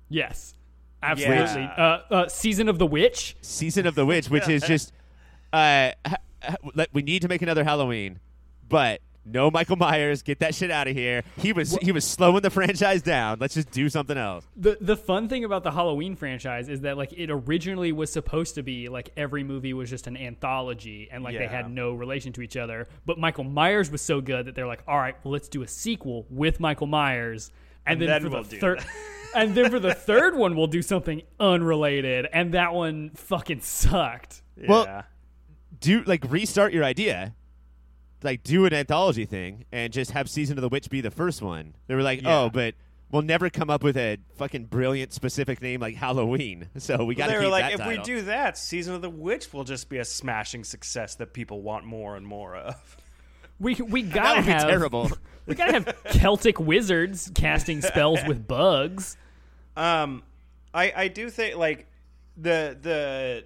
Yes. Absolutely. Yeah. Uh, uh, Season of the Witch. Season of the Witch, which is just uh, ha- ha- we need to make another Halloween, but no Michael Myers. Get that shit out of here. He was he was slowing the franchise down. Let's just do something else. The the fun thing about the Halloween franchise is that like it originally was supposed to be like every movie was just an anthology and like they had no relation to each other. But Michael Myers was so good that they're like, all right, well let's do a sequel with Michael Myers, and, And then, then for we'll the third. and then for the third one, we'll do something unrelated, and that one fucking sucked. Well, do like restart your idea like do an anthology thing and just have season of the witch be the first one they were like Yeah. oh but we'll never come up with a fucking brilliant specific name like halloween so we got to they keep were like, that if we title." do that, Season of the Witch will just be a smashing success that people want more and more of. We we that gotta would be have terrible we gotta have Celtic wizards casting spells with bugs. Um, I I do think like the the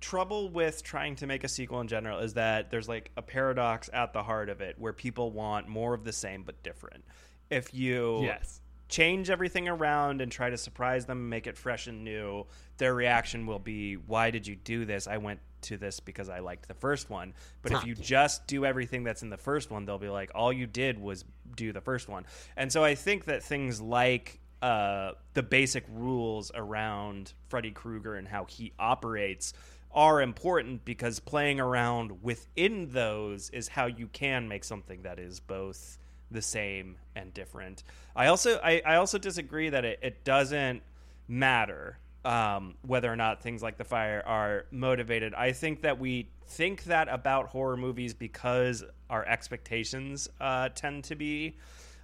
trouble with trying to make a sequel in general is that there's like a paradox at the heart of it where people want more of the same but different. If you Yes. change everything around and try to surprise them and make it fresh and new, their reaction will be, "Why did you do this? I went to this because I liked the first one." But if you just do everything that's in the first one, they'll be like, "All you did was do the first one." And so I think that things like uh, the basic rules around Freddy Krueger and how he operates are important because playing around within those is how you can make something that is both the same and different. I also I, I also disagree that it, it doesn't matter um, whether or not things like the fire are motivated. I think that we think that about horror movies because our expectations uh, tend to be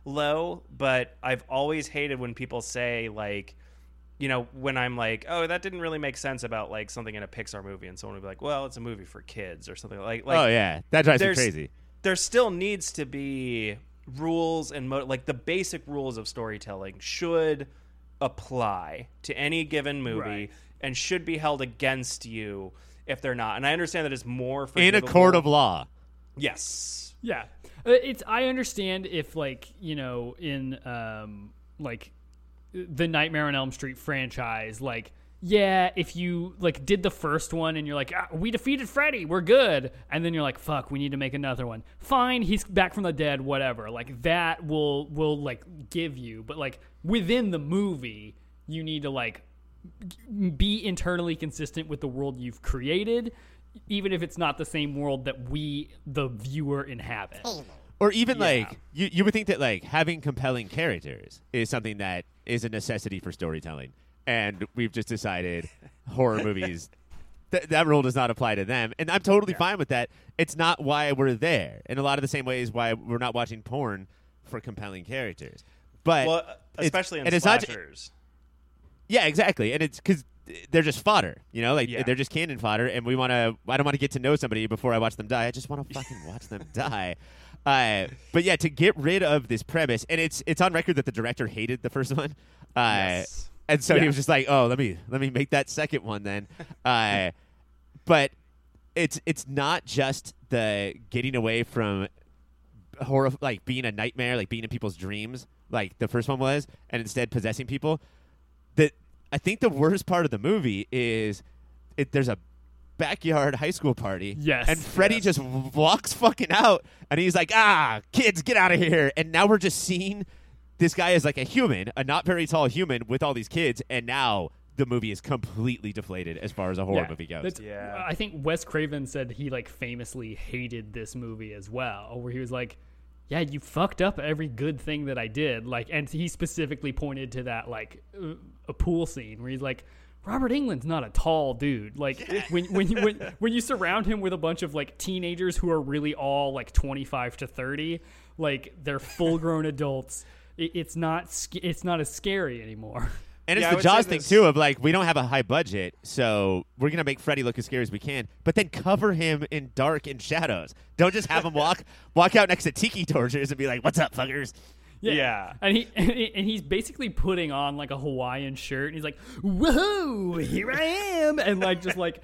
low. But I've always hated when people say like you know, when I'm like, oh, that didn't really make sense about like something in a Pixar movie, and someone would be like, well, it's a movie for kids or something like. like oh yeah that drives me crazy There still needs to be rules and mo- like the basic rules of storytelling should apply to any given movie Right. and should be held against you if they're not. And I understand that it's more in a court of law yes. Yeah, Uh, it's. I understand if like you know in um like the Nightmare on Elm Street franchise, like yeah, if you like did the first one and you're like ah, we defeated Freddy, we're good, and then you're like fuck, we need to make another one. Fine, he's back from the dead, whatever. Like that will will like give you, but like within the movie, you need to like be internally consistent with the world you've created, even if it's not the same world that we, the viewer, inhabit. Or even Yeah. like you, you would think that like having compelling characters is something that is a necessity for storytelling and we've just decided horror movies th- that rule does not apply to them and i'm totally fine with that it's not why we're there in a lot of the same ways why we're not watching porn for compelling characters but Well, especially in and slashers. yeah, exactly. And it's because they're just fodder, you know, like Yeah. they're just cannon fodder. And we want to. I don't want to get to know somebody before I watch them die. I just want to fucking watch them die. Uh, but yeah, to get rid of this premise, and it's it's on record that the director hated the first one. Uh, Yes. And so he was just like, "Oh, let me let me make that second one then." Uh, but it's it's not just the getting away from horror, like being a nightmare, like being in people's dreams, like the first one was, and instead possessing people. That I think the worst part of the movie is it, there's a backyard high school party. Yes. And Freddy just walks fucking out and he's like, ah, kids, get out of here. And now we're just seeing this guy as like a human, a not very tall human with all these kids. And now the movie is completely deflated as far as a horror movie goes. that's- Yeah. I think Wes Craven said he like famously hated this movie as well, where he was like, "Yeah, you fucked up every good thing that I did." Like, and he specifically pointed to that like uh, a pool scene where he's like. Robert Englund's not a tall dude. Like when when you when, when you surround him with a bunch of like teenagers who are really all like 25 to 30, like they're full-grown adults. It, it's not it's not as scary anymore. And it's Yeah, the would Jaws thing too of like we don't have a high budget, so we're gonna make Freddy look as scary as we can, but then cover him in dark and shadows. Don't just have him walk walk out next to tiki torches and be like, "What's up, fuckers?" Yeah. And he and he- and he's basically putting on like a Hawaiian shirt and he's like, "Whoa, here I am." And like just like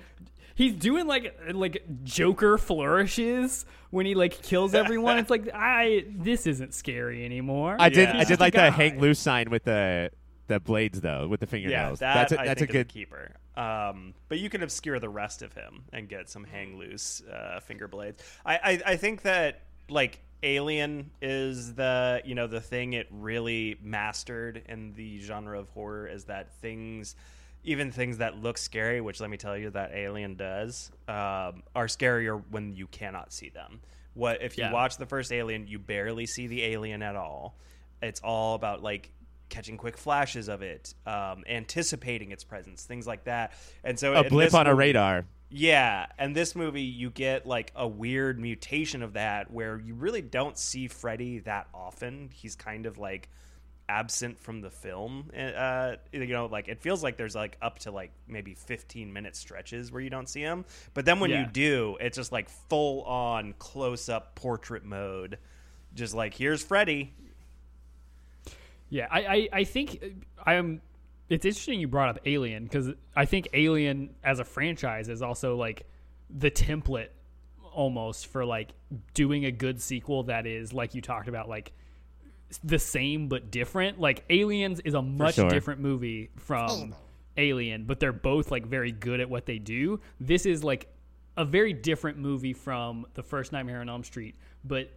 he's doing like like Joker flourishes when he like kills everyone. It's like, "I this isn't scary anymore." I did Yeah. I did just a like the hang loose sign with the the blades though, with the Yeah, fingernails. that that's a, I that's think a is good keeper. Um, but you can obscure the rest of him and get some hang loose uh, finger blades. I, I I think that like Alien is the you know the thing it really mastered in the genre of horror is that things. Even things that look scary, which let me tell you that Alien does, um, are scarier when you cannot see them. What if you Yeah. watch the first Alien, you barely see the alien at all. It's all about like catching quick flashes of it, um, anticipating its presence, things like that. And so a blip on a radar. Yeah, and this movie you get like a weird mutation of that where you really don't see Freddy that often. He's kind of like absent from the film. Uh, you know, like it feels like there's like up to like maybe 15 minute stretches where you don't see him, but then when Yeah. you do, it's just like full on close up portrait mode. Just like here's Freddy. Yeah, I, I, I think I am. It's interesting you brought up Alien because I think Alien as a franchise is also like the template almost for like doing a good sequel that is like you talked about like the same but different. Like Aliens is a much sure. different movie from Alien, but they're both like very good at what they do. This is like a very different movie from the first Nightmare on Elm Street, but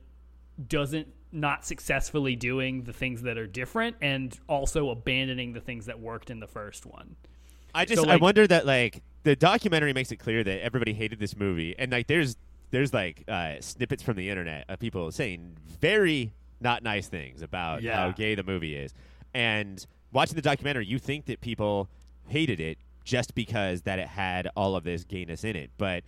doesn't not successfully doing the things that are different and also abandoning the things that worked in the first one. I just So, I wonder that like the documentary makes it clear that everybody hated this movie, and like there's there's like uh, snippets from the internet of people saying very not nice things about Yeah. how gay the movie is, and watching the documentary, you think that people hated it just because that it had all of this gayness in it, but.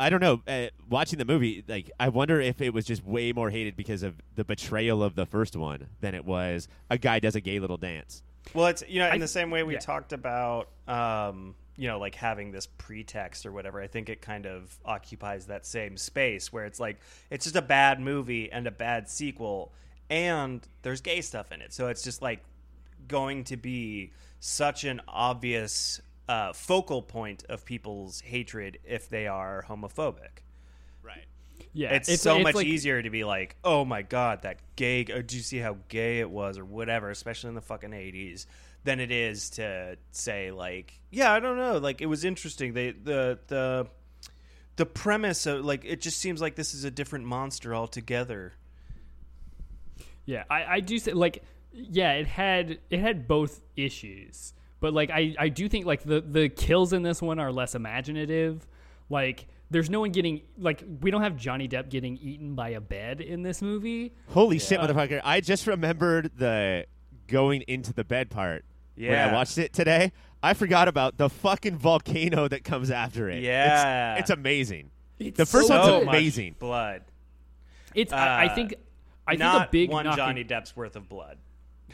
I don't know. Uh, watching the movie, like, I wonder if it was just way more hated because of the betrayal of the first one than it was a guy does a gay little dance. Well, it's you know in I- the same way we yeah. talked about um, you know like having this pretext or whatever. I think it kind of occupies that same space where it's like it's just a bad movie and a bad sequel, and there's gay stuff in it. So it's just like going to be such an obvious uh, focal point of people's hatred if they are homophobic. Right. Yeah, It's, so much like- easier to be like, oh my god, that gay. Or do you see how gay it was, or whatever, especially in the fucking eighties, than it is to say like, yeah, I don't know, like it was interesting. They the the the premise of like it just seems like this is a different monster altogether. Yeah, I, I do say like yeah, it had it had both issues. But like I, I do think like the, the kills in this one are less imaginative. Like there's no one getting like we don't have Johnny Depp getting eaten by a bed in this movie. Holy shit, motherfucker! I just remembered the going into the bed part Yeah, when I watched it today. I forgot about the fucking volcano that comes after it. Yeah. it's, amazing. It's The first so one's So much amazing. blood. It's I, I Uh, think I think a big one knock Johnny Depp's worth of blood.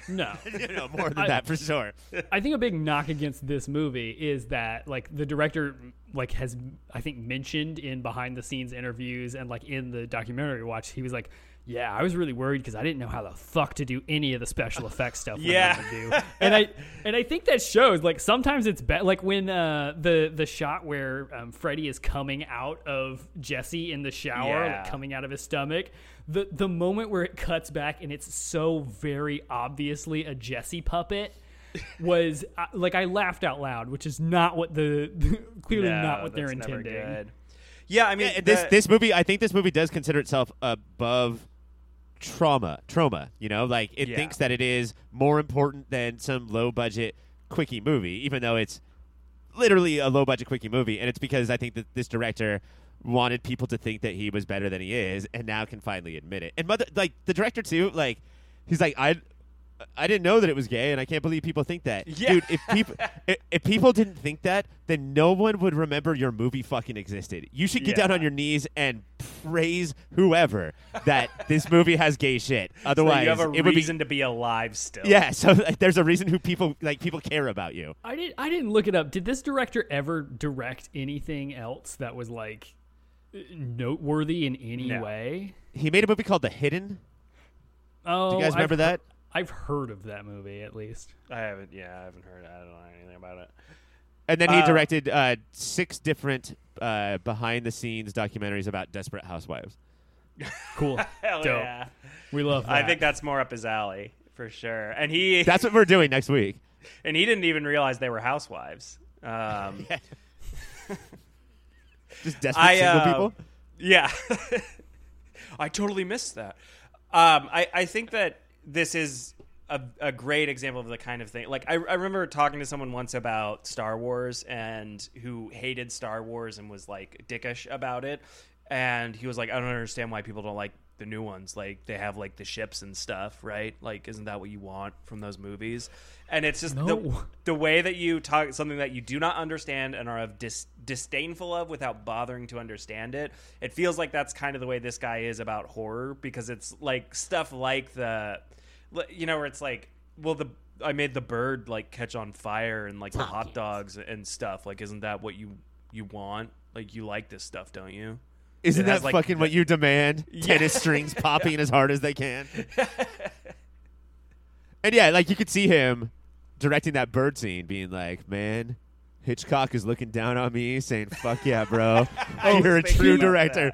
No. you know, more than I- that for sure. I think a big knock against this movie is that like the director like has I think mentioned in behind the scenes interviews and like in the documentary watch he was like yeah I was really worried because I didn't know how the fuck to do any of the special effects stuff Yeah. had to do and I and I think that shows like sometimes it's bad like when uh the the shot where um, Freddy is coming out of Jesse in the shower Yeah. like coming out of his stomach the the moment where it cuts back and it's so very obviously a Jesse puppet was uh, like I laughed out loud, which is not what the clearly No, not what they're intending. Yeah, I mean, Yeah, this the- this movie, I think this movie does consider itself above trauma. Trauma, you know, like it Yeah. thinks that it is more important than some low budget quickie movie, even though it's literally a low budget quickie movie, and it's because I think that this director wanted people to think that he was better than he is, and now can finally admit it. And mother, like the director too, like he's like I. I didn't know that it was gay, and I can't believe people think that, Yeah. dude. If people if, if people didn't think that, then no one would remember your movie fucking existed. You should get down on your knees and praise whoever that this movie has gay shit. Otherwise, so you have a it would be reason to be alive still. yeah. So like, there's a reason who people like people care about you. I didn't. I didn't look it up. Did this director ever direct anything else that was like noteworthy in any No. way? He made a movie called The Hidden. Oh, Do you oh, guys remember I've, that? I've heard of that movie at least. I haven't. Yeah, I haven't heard. I don't know anything about it. And then he Uh, directed uh, six different uh, behind the scenes documentaries about desperate housewives. Cool. Hell Dope. yeah! We love that. I think that's more up his alley for sure. And he That's what we're doing next week. and he didn't even realize they were housewives. Um, Just desperate I single uh, people. Yeah, I totally missed that. Um, I I think that this is a, a great example of the kind of thing. Like I, I remember talking to someone once about Star Wars and who hated Star Wars and was like dickish about it, and he was like, I don't understand why people don't like the new ones. Like they have like the ships and stuff, right? Like isn't that what you want from those movies? And it's just the, No. the way that you talk something that you do not understand and are of dis- disdainful of without bothering to understand it it feels like that's kind of the way this guy is about horror because it's like stuff like the you know where it's like well the i made the bird like catch on fire and like the hot dogs and stuff like isn't that what you you want like you like this stuff don't you Isn't that like, fucking what you demand? Yeah. Tennis strings popping as hard as they can. and yeah, like you could see him directing that bird scene, being like, "Man, Hitchcock is looking down on me, saying, "Fuck yeah, bro, you're a true director."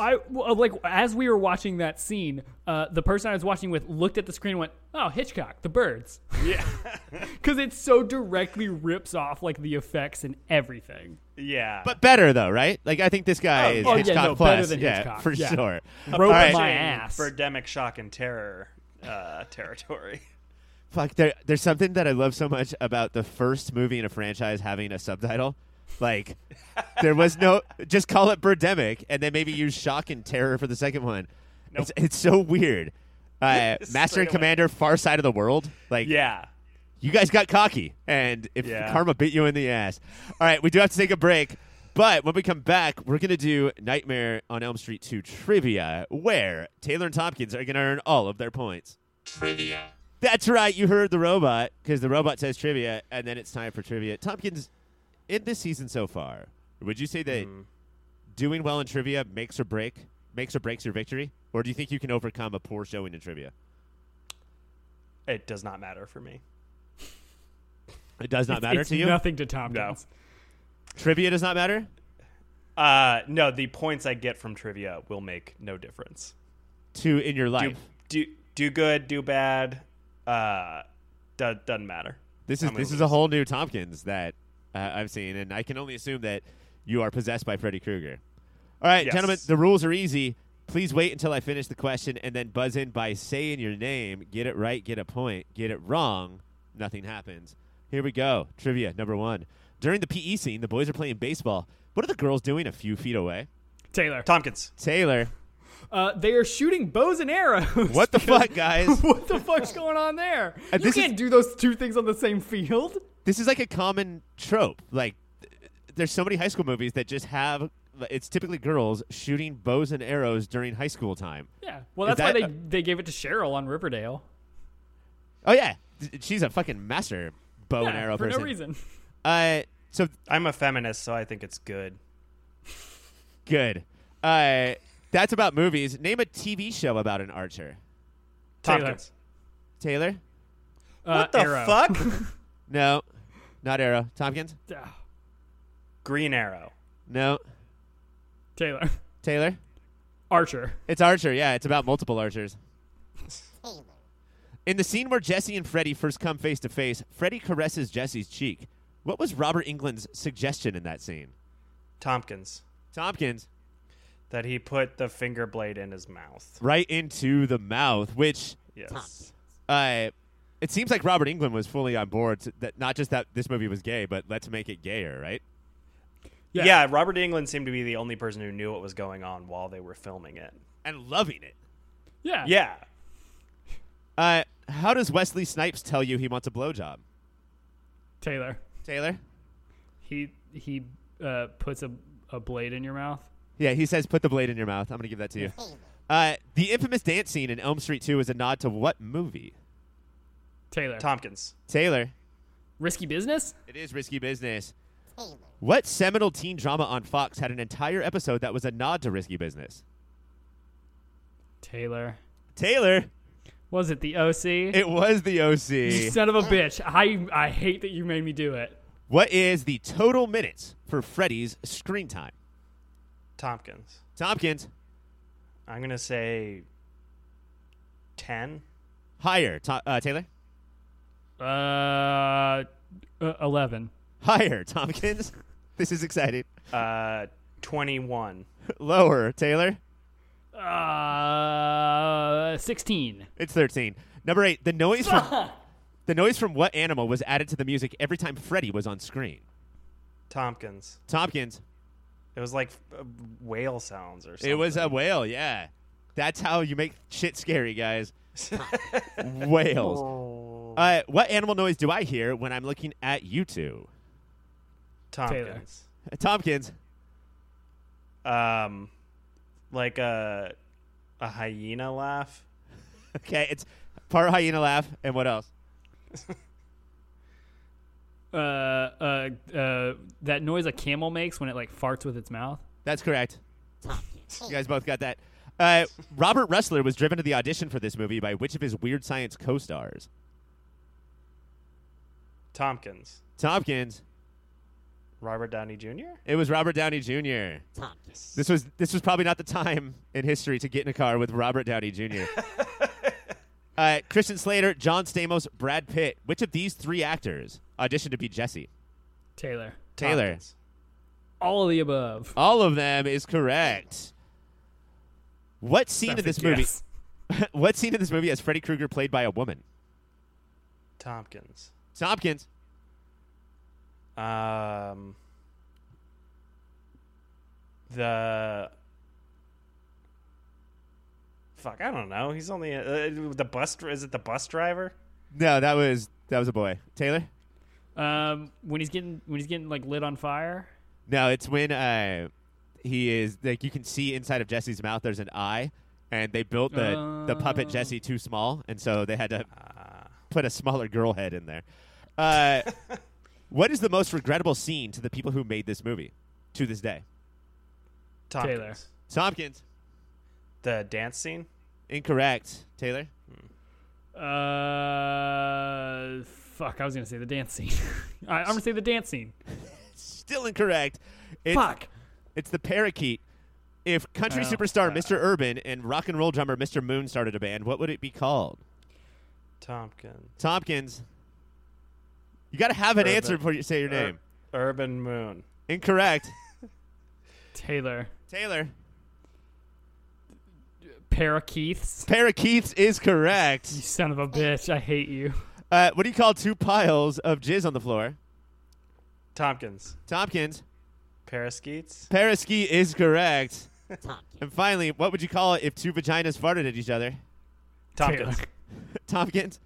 That. I like as we were watching that scene, uh, the person I was watching with looked at the screen and went, "Oh, Hitchcock, the birds," yeah because it so directly rips off like the effects and everything. yeah But better though, right? Like I think this guy Oh, is oh, yeah, Hitchcock no, plus, better than yeah, Hitchcock, for yeah. sure. Rope All right. my Approaching ass. birdemic shock and terror uh, territory Fuck, there, there's something that I love so much about the first movie in a franchise having a subtitle. Like, there was no, just call it Birdemic, and then maybe use shock and terror for the second one. It's, it's so weird. Uh, Master Straight and away. Commander, Far Side of the World. Like, yeah you guys got cocky, and if Yeah. karma bit you in the ass. All right, we do have to take a break. But when we come back, we're going to do Nightmare on Elm Street 2 trivia, where Taylor and Tompkins are going to earn all of their points. Trivia. That's right. You heard the robot because the robot says trivia, and then it's time for trivia. Tompkins, in this season so far, would you say that doing well in trivia makes or break makes or breaks your victory, or do you think you can overcome a poor showing in trivia? it does not matter for me It does not It's- matter it's to you. Nothing to Tompkins. Trivia does not matter. Uh, no, the points I get from trivia will make no difference. To in your life, do do good, do bad, uh, do, doesn't matter. this is this gonna is a whole new Tompkins that uh, I've seen, and I can only assume that you are possessed by Freddy Krueger. All right, Yes. gentlemen, the rules are easy. Please wait until I finish the question and then buzz in by saying your name. Get it right, get a point. Get it wrong, nothing happens. Here we go. Trivia number one. During the PE scene, the boys are playing baseball. What are the girls doing a few feet away? Taylor. Tompkins. Taylor, Uh, they are shooting bows and arrows. what the fuck, guys? what the fuck's going on there? And you can't do those two things on the same field. This is like a common trope. Like, there's so many high school movies that just have. It's typically girls shooting bows and arrows during high school time. Yeah. Well, Is that's why they a- they gave it to Cheryl on Riverdale. Oh yeah, she's a fucking master bow and Yeah, arrow for person. no reason. Uh, so I'm a feminist, so I think it's good. good. Uh, that's about movies. Name a TV show about an archer. Taylor. Tompkins. Taylor? Uh, What the Arrow. fuck? No, not Arrow. Tompkins? Ah, Green Arrow. No. Taylor. Taylor? Archer. It's Archer. Yeah, it's about multiple archers. Taylor. In the scene where Jesse and Freddy first come face to face, Freddy caresses Jesse's cheek. What was Robert Englund's suggestion in that scene? Tompkins. Tompkins, That he put the finger blade in his mouth. right into the mouth, which Yes. uh, it seems like Robert Englund was fully on board. To, that not just that this movie was gay, but let's make it gayer, right? Yeah. yeah, Robert Englund seemed to be the only person who knew what was going on while they were filming it. And loving it. Yeah. Yeah. Uh, how does Wesley Snipes tell you he wants a blowjob? Taylor. Taylor? He he uh, puts a, a blade in your mouth. Yeah, he says, "Put the blade in your mouth." I'm going to give that to you. Uh, the infamous dance scene in Elm Street 2 is a nod to what movie? Taylor. Tompkins. Taylor. Risky business. It is risky business. What seminal teen drama on Fox had an entire episode that was a nod to risky business? Taylor. Taylor. Was it the OC? It was the you OC. son of a bitch. I I hate that you made me do it. What is the total minutes for Freddy's screen time? Tompkins. Tompkins. I'm gonna say ten. Higher. To- uh, Taylor. Uh, uh, eleven. Higher. Tompkins. this is exciting. Uh, twenty-one. Lower. Taylor. Uh, sixteen. It's 13. Number 8. The noise from The noise from what animal was added to the music every time Freddy was on screen? Tompkins. Tompkins. It was like uh, whale sounds or something. It was a whale, yeah. That's how you make shit scary, guys. Whales. Uh, what animal noise do I hear when I'm looking at you two? Tompkins. Uh, Tompkins. Um, like a a hyena laugh. Okay, it's part hyena laugh, and what else? Uh, uh, uh, that noise a camel makes when it like farts with its mouth. That's correct. You guys both got that. Uh, Robert Rusler was driven to the audition for this movie by which of his Weird Science co-stars? Tompkins. Tompkins. Robert Downey Jr. It was Robert Downey Jr. Tompkins. This was this was probably not the time in history to get in a car with Robert Downey Jr. uh, Christian Slater, John Stamos, Brad Pitt. Which of these three actors auditioned to be Jesse? Taylor. Taylor. Tompkins. All of the above. All of them is correct. What scene in That's a this movie? what scene in this movie has Freddy Krueger played by a woman? Tompkins. Tompkins. Um, the fuck, I don't know. He's only uh, the bus. Is it the bus driver? No, that was that was a boy. Taylor. Um, when he's getting when he's getting like lit on fire. No, it's when uh, he is like you can see inside of Jesse's mouth. There's an eye, and they built the the puppet Oh. Jesse too small, and so they had to put a smaller girl head in there. Uh, what is the most regrettable scene to the people who made this movie to this day? Tompkins. Taylor. Tompkins. The dance scene. Incorrect. Taylor. Uh, fuck. I was gonna say the dance scene. I, I'm gonna say the dance scene. Still incorrect. It's, Fuck. It's the parakeet. If country Oh. superstar Mr. Urban and rock and roll drummer Mr. Moon started a band, what would it be called? Tompkins. Tompkins. You got to have an Urban. answer before you say your Ur- name. Urban Moon. Incorrect. Taylor. Taylor. Parakeets. Parakeets is correct. You son of a bitch. I hate you. Uh, what do you call two piles of jizz on the floor? Tompkins. Tompkins. Paraskeets. Paraski is correct. And finally, what would you call it if two vaginas farted at each other? Tompkins. Taylor. Tompkins.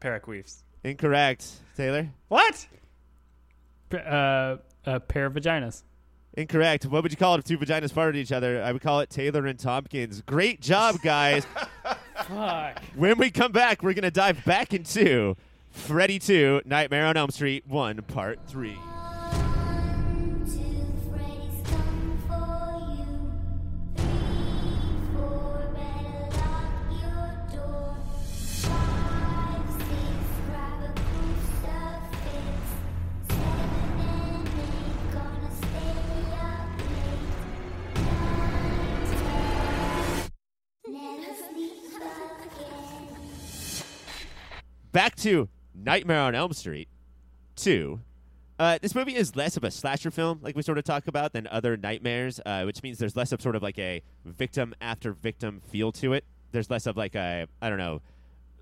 Paraqueefs. Incorrect. Taylor. What? Pa- Uh, a pair of vaginas. Incorrect. What would you call it if two vaginas farted each other? I would call it Taylor and Tompkins. Great job, guys. Fuck. when we come back, we're going to dive back into Freddy 2, Nightmare on Elm Street 1, Part 3. Back to Nightmare on Elm Street 2. Uh, this movie is less of a slasher film, like we sort of talk about, than other nightmares, uh, which means there's less of sort of like a victim after victim feel to it. There's less of like a, I don't know,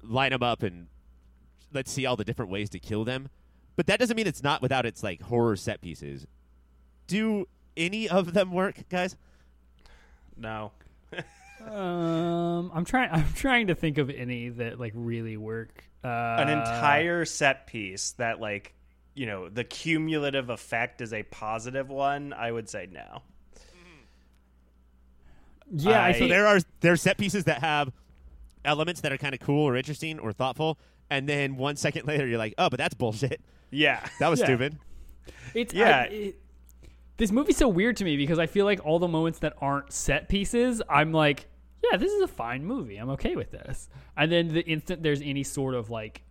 line them up and let's see all the different ways to kill them. But that doesn't mean it's not without its like horror set pieces. Do any of them work, guys? No. Um, I'm trying. I'm trying to think of any that like really work. Uh, An entire set piece that like you know the cumulative effect is a positive one. I would say no. Yeah, I, I- So there are there are set pieces that have elements that are kind of cool or interesting or thoughtful, and then one second later you're like, oh, but that's bullshit. Yeah. That was Yeah. stupid. it's Yeah. I- it- this movie's so weird to me because I feel like all the moments that aren't set pieces, I'm like, yeah, this is a fine movie. I'm okay with this. And then the instant there's any sort of like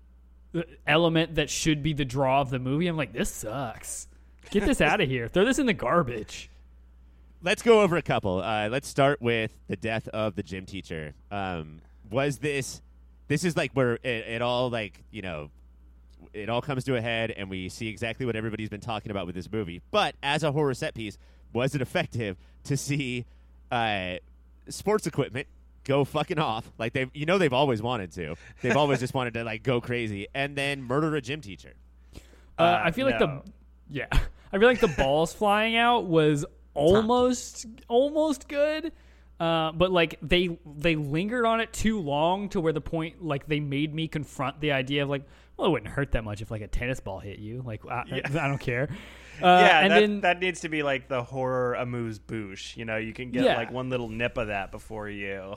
element that should be the draw of the movie, I'm like, this sucks. Get this out of here. Throw this in the garbage. Let's go over a couple. Uh, let's start with the death of the gym teacher. Um, was this? This is like where it, it all like you know, it all comes to a head, and we see exactly what everybody's been talking about with this movie. But as a horror set piece, was it effective to see uh, sports equipment go fucking off like they? You know, they've always wanted to. They've always just wanted to like go crazy, and then murder a gym teacher. Uh, Uh, I feel like the yeah, I feel like the balls flying out was almost almost good. Uh, but like they they lingered on it too long to where the point like they made me confront the idea of like well it wouldn't hurt that much if like a tennis ball hit you like I, I don't care yeah, and that, then that needs to be like the horror amuse bouche. You know, you can get Yeah. like one little nip of that before you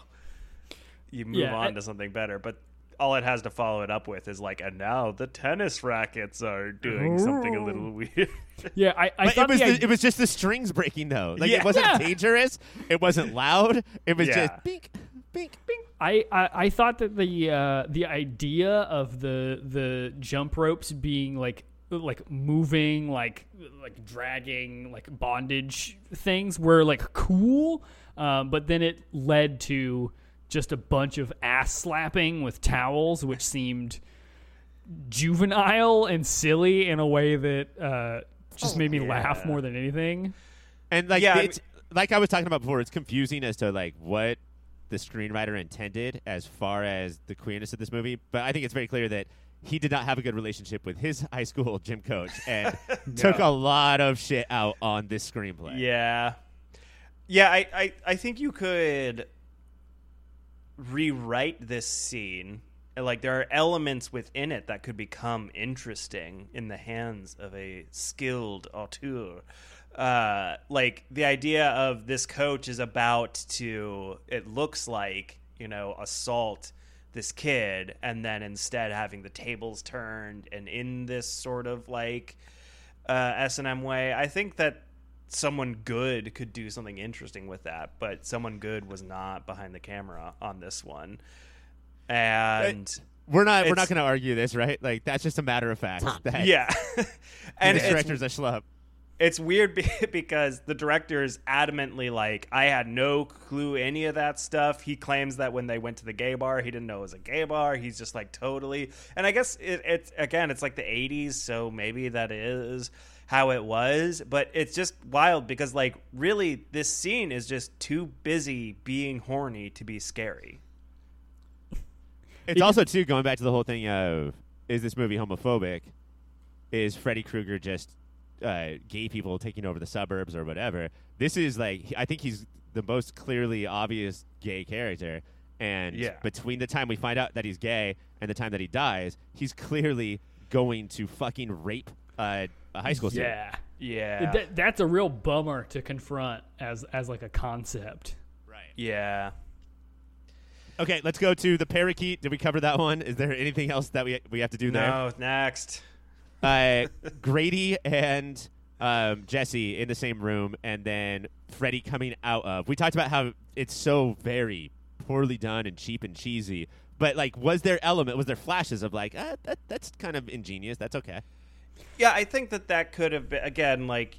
you move Yeah, on I- to something better. But all it has to follow it up with is like, and now the tennis rackets are doing something a little weird. yeah I, I But thought it was the the, idea- it was just the strings breaking though. Like Yeah. it wasn't Yeah. dangerous. It wasn't loud. It was Yeah. just bink, bink, bink. I, I, I thought that the uh, the idea of the the jump ropes being like like moving like like dragging like bondage things were like cool, um, but then it led to just a bunch of ass slapping with towels, which seemed juvenile and silly in a way that uh, just made me laugh more than anything. And like Yeah, I it's like I was talking about before, it's confusing as to like what the screenwriter intended as far as the queerness of this movie. But I think it's very clear that he did not have a good relationship with his high school gym coach and took a lot of shit out on this screenplay. Yeah. Yeah, I, I, I think you could rewrite this scene. Like, there are elements within it that could become interesting in the hands of a skilled auteur. Uh, like, the idea of this coach is about to, it looks like, you know, assault this kid, and then instead having the tables turned and in this sort of like uh, S and M way. I think that someone good could do something interesting with that, but someone good was not behind the camera on this one. And We're not we're not going to argue this, right? Like that's just a matter of fact. That yeah, and this director's a schlub. It's weird because the director is adamantly like, I had no clue any of that stuff. He claims that when they went to the gay bar, he didn't know it was a gay bar. He's just like totally. And I guess it, it's again, it's like the '80s, so maybe that is how it was. But it's just wild because like really, this scene is just too busy being horny to be scary. It's also too going back to the whole thing of is this movie homophobic? Is Freddy Krueger just uh, gay people taking over the suburbs or whatever? This is like I think he's the most clearly obvious gay character, and Yeah. between the time we find out that he's gay and the time that he dies, he's clearly going to fucking rape uh, a high school student. Yeah. Yeah, That, that's a real bummer to confront as as like a concept. Right. yeah. Okay, let's go to the parakeet. Did we cover that one? Is there anything else that we we have to do there? No, next. Uh, Grady and um, Jesse in the same room, and then Freddy coming out of. We talked about how it's so very poorly done and cheap and cheesy. But like, was there element? Was there flashes of like, uh, that that's kind of ingenious? That's okay. Yeah, I think that that could have been again like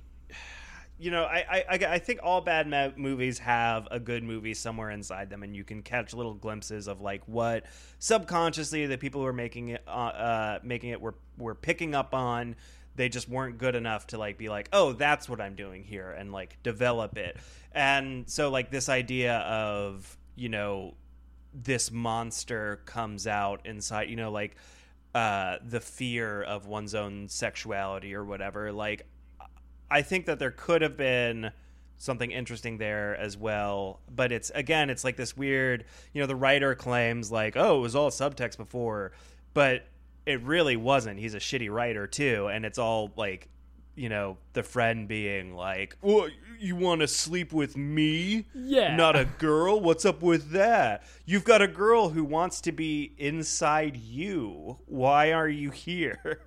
you know, I, I, I- think all bad ma- movies have a good movie somewhere inside them, and you can catch little glimpses of like what subconsciously the people who are making it, uh, uh, making it were were picking up on. They just weren't good enough to like be like, oh, that's what I'm doing here, and like develop it. And so like this idea of you know this monster comes out inside you know like uh the fear of one's own sexuality or whatever like i think that there could have been something interesting there as well but it's again it's like this weird you know the writer claims like oh it was all subtext before but it really wasn't. He's a shitty writer too and it's all like you know the friend being like well you want to sleep with me? Yeah. not a girl? What's up with that? You've got a girl who wants to be inside you. Why are you here?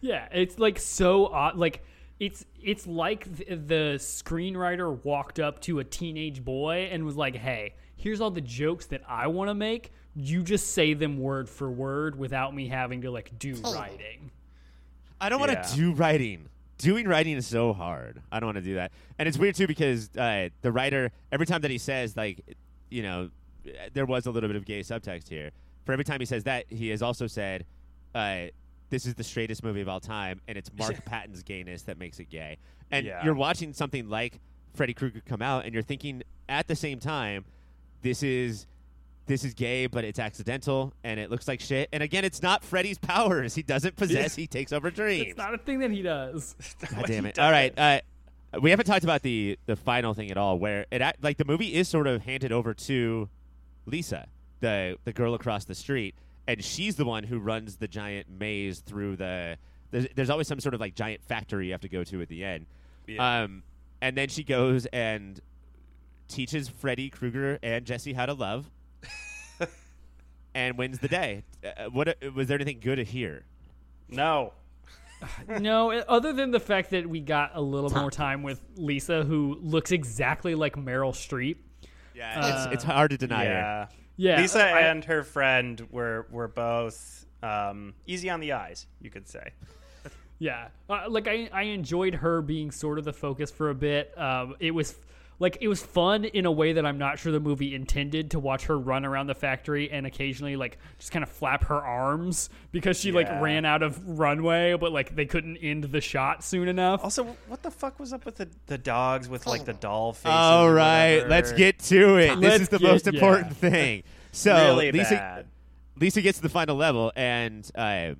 Yeah, it's like so odd. Like it's it's like th- the screenwriter walked up to a teenage boy and was like, "Hey, here's all the jokes that I want to make. You just say them word for word without me having to like do writing." I don't want Yeah. to do writing. Doing writing is so hard. I don't want to do that. And it's weird too because uh, the writer, every time that he says like, you know, there was a little bit of gay subtext here. For every time he says that, he has also said, uh, "This is the straightest movie of all time," and it's Mark Patton's gayness that makes it gay. And Yeah. you're watching something like Freddy Krueger come out, and you're thinking at the same time, "This is." This is gay, but it's accidental, and it looks like shit. And again, it's not Freddy's powers. He doesn't possess. He takes over dreams. It's not a thing that he does. God damn it! All right, uh, we haven't talked about the the final thing at all. Where it like the movie is sort of handed over to Lisa, the the girl across the street, and she's the one who runs the giant maze through the. There's, there's always some sort of like giant factory you have to go to at the end, Yeah. um, and then she goes and teaches Freddy Krueger and Jesse how to love, and wins the day. Uh, what was there anything good here? no no, other than the fact that we got a little more time with Lisa, who looks exactly like Meryl Streep. Yeah, it's, it's hard to deny her. Yeah. Lisa I- and her friend were were both um, easy on the eyes you could say. Yeah, uh, like I, I enjoyed her being sort of the focus for a bit. Um, it was like it was fun in a way that I'm not sure the movie intended to watch her run around the factory and occasionally like just kind of flap her arms because she like ran out of runway, but like they couldn't end the shot soon enough. also what the fuck was up with the, the dogs with like the doll faces All or right, whatever? let's get to it. this Let's is the get- most yeah. important thing. So really Lisa, bad Lisa gets to the final level, and uh,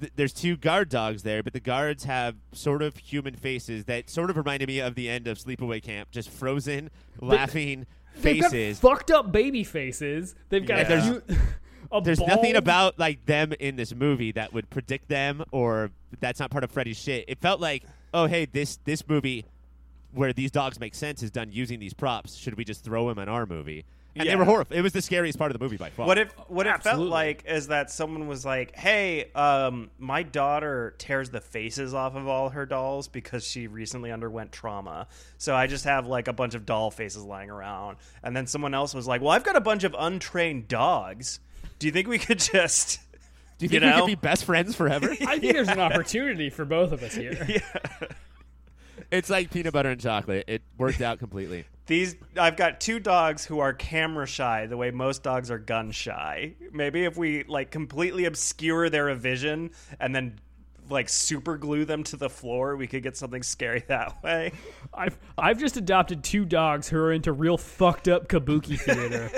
th- there's two guard dogs there, but the guards have sort of human faces that sort of reminded me of the end of Sleepaway Camp, just frozen, laughing They've got faces. fucked up baby faces. They've got Yeah. a There's- few- a There's nothing bald- about like them in this movie that would predict them, or that's not part of Freddy's shit. It felt like, oh hey, this this movie where these dogs make sense is done using these props. Should we just throw them in our movie? And they were horrible. It was the scariest part of the movie by far. What if what it felt like is that someone was like, "Hey, um, my daughter tears the faces off of all her dolls because she recently underwent trauma. So I just have like a bunch of doll faces lying around." And then someone else was like, "Well, I've got a bunch of untrained dogs. Do you think we could just?" Do you you think we know? could be best friends forever? I think there's an opportunity for both of us here. It's like peanut butter and chocolate. It worked out completely. These I've got two dogs who are camera shy the way most dogs are gun shy. Maybe if we like completely obscure their vision and then like super glue them to the floor, we could get something scary that way. I've I've just adopted two dogs who are into real fucked up kabuki theater.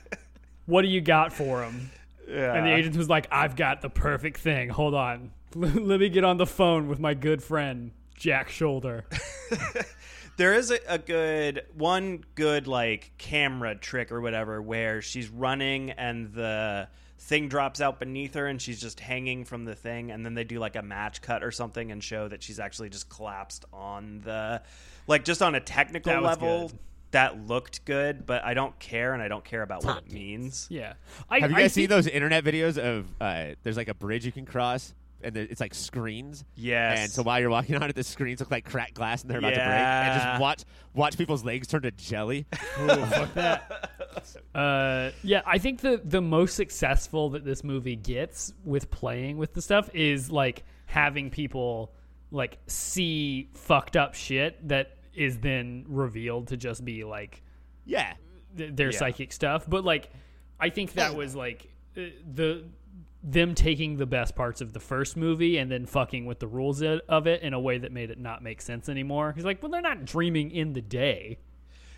what do you got for them? Yeah. And the agent was like, "I've got the perfect thing. Hold on, let me get on the phone with my good friend Jack Sholder." there is a, a good one good like camera trick or whatever where she's running and the thing drops out beneath her and she's just hanging from the thing and then they do like a match cut or something and show that she's actually just collapsed on the like just on a technical That level good. that looked good but i don't care and i don't care about what it means Yeah, I, Have you I guys seen think- those internet videos of uh, there's like a bridge you can cross and there, it's like screens? Yes. And so while you're walking on it, the screens look like cracked glass and they're about to break. And just watch watch people's legs turn to jelly. Uh, yeah, I think the the most successful that this movie gets with playing with the stuff is like having people like see fucked up shit that is then revealed to just be like Yeah. th- their Yeah. psychic stuff. But like, I think that was like uh, the them taking the best parts of the first movie and then fucking with the rules of it in a way that made it not make sense anymore. He's like, well, they're not dreaming in the day.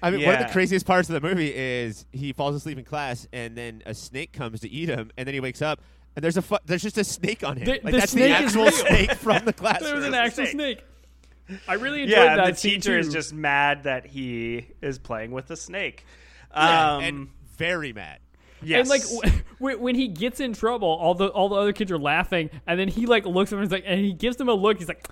I mean, one of the craziest parts of the movie is he falls asleep in class, and then a snake comes to eat him, and then he wakes up, and there's a fu- there's just a snake on him. The- like the that's snake is actual real. snake from the classroom. There was an actual snake. I really enjoyed yeah, that and the scene, teacher is just mad that he is playing with a snake. Yeah, Um, and very mad. Yes. And like w- when he gets in trouble, all the all the other kids are laughing, and then he like looks at him and, he's like, and he gives them a look. He's like,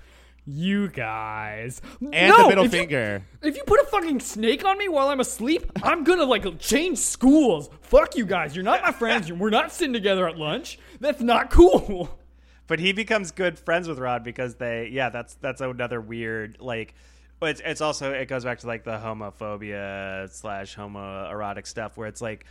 "You guys," And No, the middle if you- finger. if you put a fucking snake on me while I'm asleep, I'm gonna like change schools. Fuck you guys. You're not my friends. We're not sitting together at lunch. That's not cool. but he becomes good friends with Rod because they yeah that's that's another weird like it's, it's also it goes back to like the homophobia slash homoerotic stuff where it's like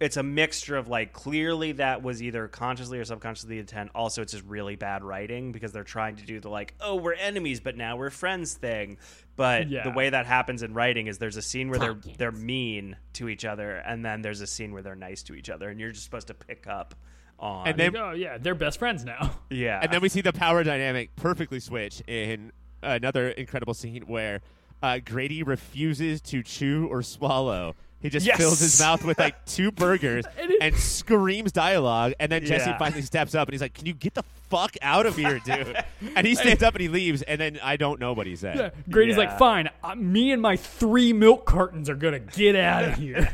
it's a mixture of like clearly that was either consciously or subconsciously intent also it's just really bad writing because they're trying to do the like oh we're enemies but now we're friends thing but Yeah. the way that happens in writing is there's a scene where they're they're mean to each other and then there's a scene where they're nice to each other and you're just supposed to pick up on And then oh yeah, they're best friends now. yeah And then we see the power dynamic perfectly switch in another incredible scene where uh, Grady refuses to chew or swallow. He just Yes. fills his mouth with like two burgers And it- and screams dialogue. And then Jesse Yeah. finally steps up and he's like, "Can you get the fuck out of here, dude?" and he stands up and he leaves. And then I don't know what he said. Yeah, Grady's Yeah. like, fine. Uh, me and my three milk cartons are gonna get out of here.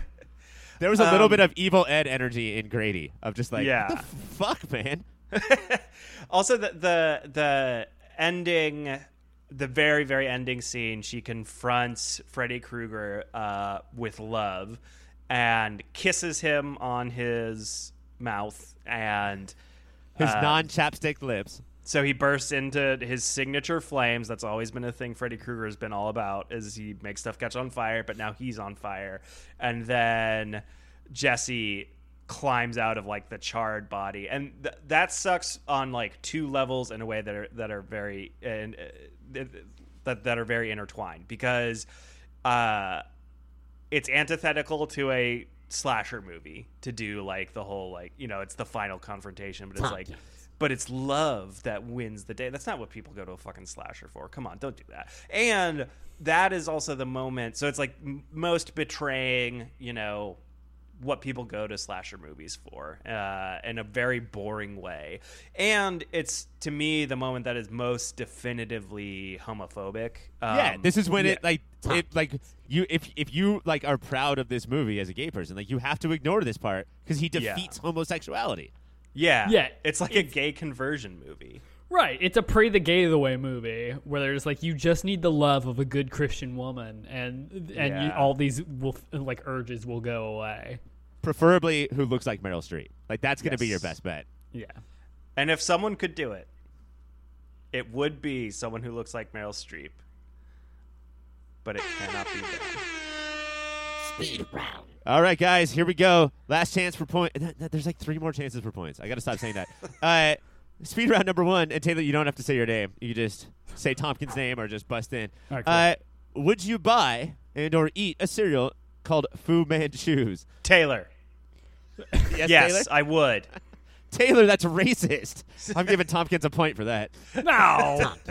There was a little Um, bit of evil Ed energy in Grady of just like, Yeah. "What the fuck, man." also the the the ending the very very ending scene she confronts freddy krueger uh, with love and kisses him on his mouth and His uh, non-chapstick lips. so he bursts into his signature flames. That's always been a thing freddy krueger has been all about is he makes stuff catch on fire but now he's on fire. And then jesse climbs out of like the charred body. And th- that sucks on like two levels in a way that are that are very and uh, that that are very intertwined because uh it's antithetical to a slasher movie to do like the whole like you know it's the final confrontation but it's like but it's love that wins the day. That's not what people go to a fucking slasher for. Come on don't do that. And that is also the moment so it's like m- most betraying you know what people go to slasher movies for uh, in a very boring way and it's to me the moment that is most definitively homophobic um, yeah, this is when yeah. it like it like you if if you like are proud of this movie as a gay person, like you have to ignore this part because he Yeah. defeats homosexuality. Yeah. Yeah, It's like a gay conversion movie. right. It's a pray the gay the way movie where there's like you just need the love of a good Christian woman, and and you, all these will like urges will go away. Preferably who looks like Meryl Streep. Like that's going to be your best bet. Yeah. And if someone could do it, it would be someone who looks like Meryl Streep. But it cannot be done. Speed round. All right, guys, here we go. Last chance for point. th- th- There's like three more chances for points. I got to stop saying that. uh, speed round number one, and Taylor, you don't have to say your name. You just say Tompkins' name or just bust in. All right, cool. uh, would you buy and or eat a cereal called Fu Manchus? Taylor. Yes, yes, Taylor. I would. Taylor, that's racist. I'm giving Tompkins a point for that. No.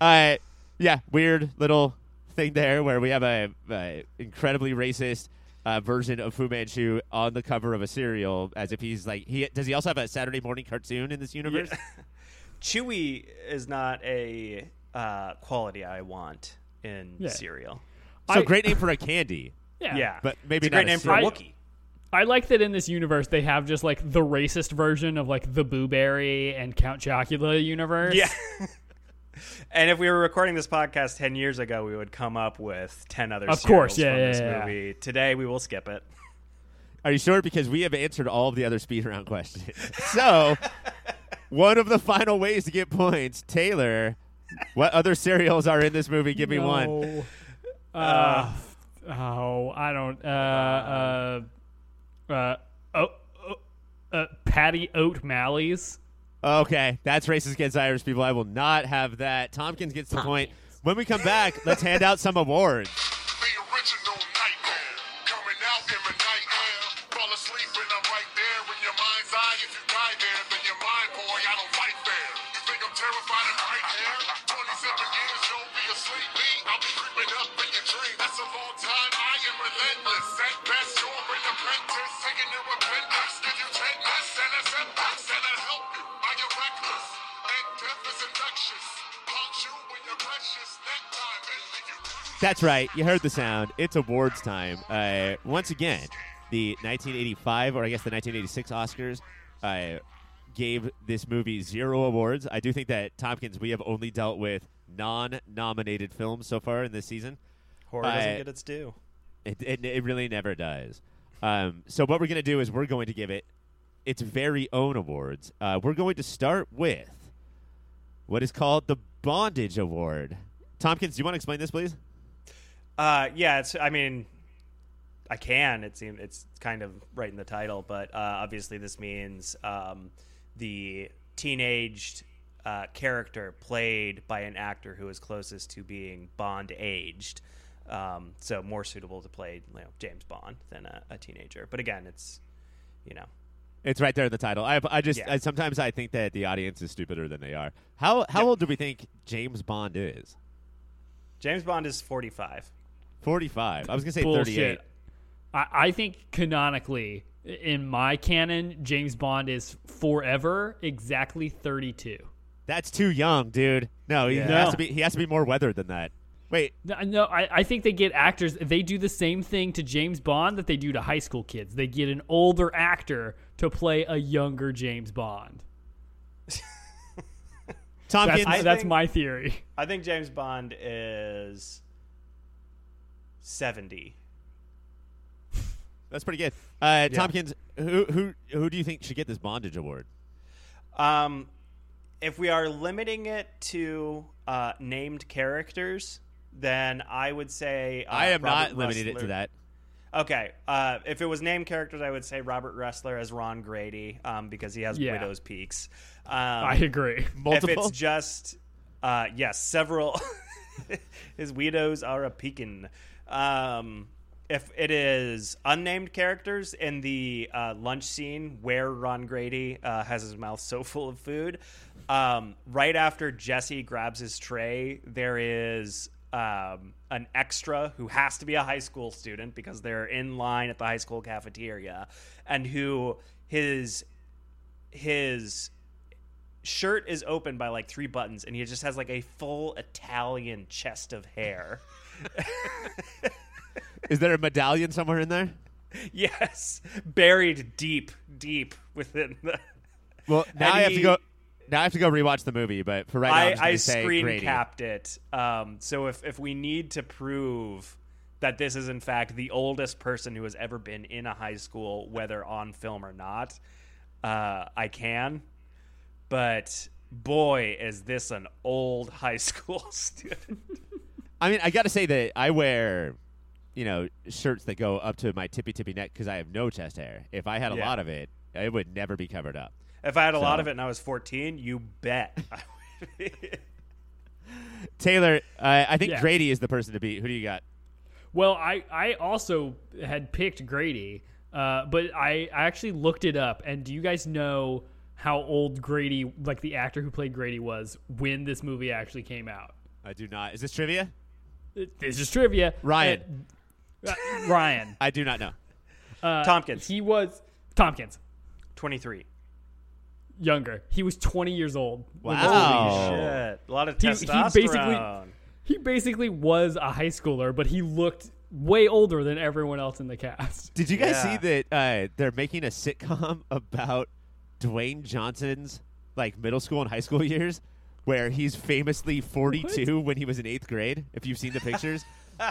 Uh, yeah, weird little thing there where we have a, a incredibly racist uh, version of Fu Manchu on the cover of a cereal, as if he's like he does. He also have a Saturday morning cartoon in this universe. Chewy is not a uh, quality I want in Yeah. cereal. So I- great name for a candy, yeah. Yeah. but maybe it's a great not name for a cereal. Wookiee. I like that in this universe they have just like the racist version of like the Boo Berry and Count Chocula universe. Yeah. and if we were recording this podcast 10 years ago, we would come up with 10 other Of course, yeah, from yeah, this yeah, yeah. movie. Today, we will skip it. Are you sure? Because we have answered all of the other speed round questions. so one of the final ways to get points, Taylor. What other cereals are in this movie? Give me one. No. Uh, oh, I don't. Uh, uh, uh, oh, oh, uh, Patty Oat Malleys. Okay, that's racist against Irish people. I will not have that. Tompkins gets the point. When we come back, let's hand out some awards. The original That's right. You heard the sound. It's awards time. Uh, once again, the 1985, or I guess the 1986 Oscars, uh, gave this movie zero awards. I do think that Tompkins, we have only dealt with non-nominated films so far in this season. Horror doesn't get its due. It, it, it really never does. Um, so what we're going to do is we're going to give it its very own awards. Uh, we're going to start with what is called the Bondage Award. Tompkins, do you want to explain this, please? Uh, yeah, it's. I mean, I can. It seems it's kind of right in the title, but uh, obviously this means um, the teenaged uh, character played by an actor who is closest to being Bond aged. Um, so more suitable to play you know, James Bond than a, a teenager. But again, it's you know It's right there in the title. I, I just Yeah. I, sometimes I think that the audience is stupider than they are. How how Yep. old do we think James Bond is? James Bond is forty five. Forty five. I was gonna say Bullshit. thirty eight. I, I think canonically, in my canon, James Bond is forever exactly 32. That's too young, dude. No, he Yeah. has No. to be. He has to be more weathered than that. Wait, No, no I, I think they get actors. They do the same thing to James Bond that they do to high school kids. They get an older actor to play a younger James Bond. Tompkins. That's, I that's think- my theory. I think James Bond is seventy. that's pretty good. Uh, Tompkins, who who who do you think should get this bondage award? Um, if we are limiting it to uh, named characters, then I would say uh, I am not Robert limiting it to that. Okay, uh, if it was named characters, I would say Robert Rusler as Ron Grady um, because he has Yeah. widow's peaks. Um, I agree. Multiple. If it's just uh, yes, several. his widows are a peakin. Um, if it is unnamed characters in the uh, lunch scene where Ron Grady uh, has his mouth so full of food, um, right after Jesse grabs his tray, there is um, an extra who has to be a high school student because they're in line at the high school cafeteria, and who his his shirt is open by like three buttons and he just has like a full Italian chest of hair. Is there a medallion somewhere in there? yes, buried deep, deep within the. Well, now And I have to go. Now I have to go rewatch the movie, but for right now, I'm I, just I screen Grady. capped it. Um, so if if we need to prove that this is in fact the oldest person who has ever been in a high school, whether on film or not, uh, I can. But boy, is this an old high school student. I mean, I got to say that I wear, you know, shirts that go up to my tippy tippy neck because I have no chest hair. If I had a Yeah. lot of it, it would never be covered up. If I had a lot of it and I was 14, you bet. I would be. Taylor, uh, I think Yeah. Grady is the person to beat. Who do you got? Well, I, I also had picked Grady, uh, but I, I actually looked it up. And do you guys know how old Grady, like the actor who played Grady, was when this movie actually came out? I do not. Is this trivia? This is trivia. Ryan. Uh, uh, Ryan. I do not know. Uh, Tompkins. He was Tompkins. 23. Younger. He was 20 years old. Wow. movie-. Shit. A lot of He- he testosterone. basically- He basically was a high schooler, but he looked way older than everyone else in the cast. Did you guys Yeah. see that uh, they're making a sitcom about Dwayne Johnson's like middle school and high school years, where he's famously 42 when he was in eighth grade? If you've seen the pictures,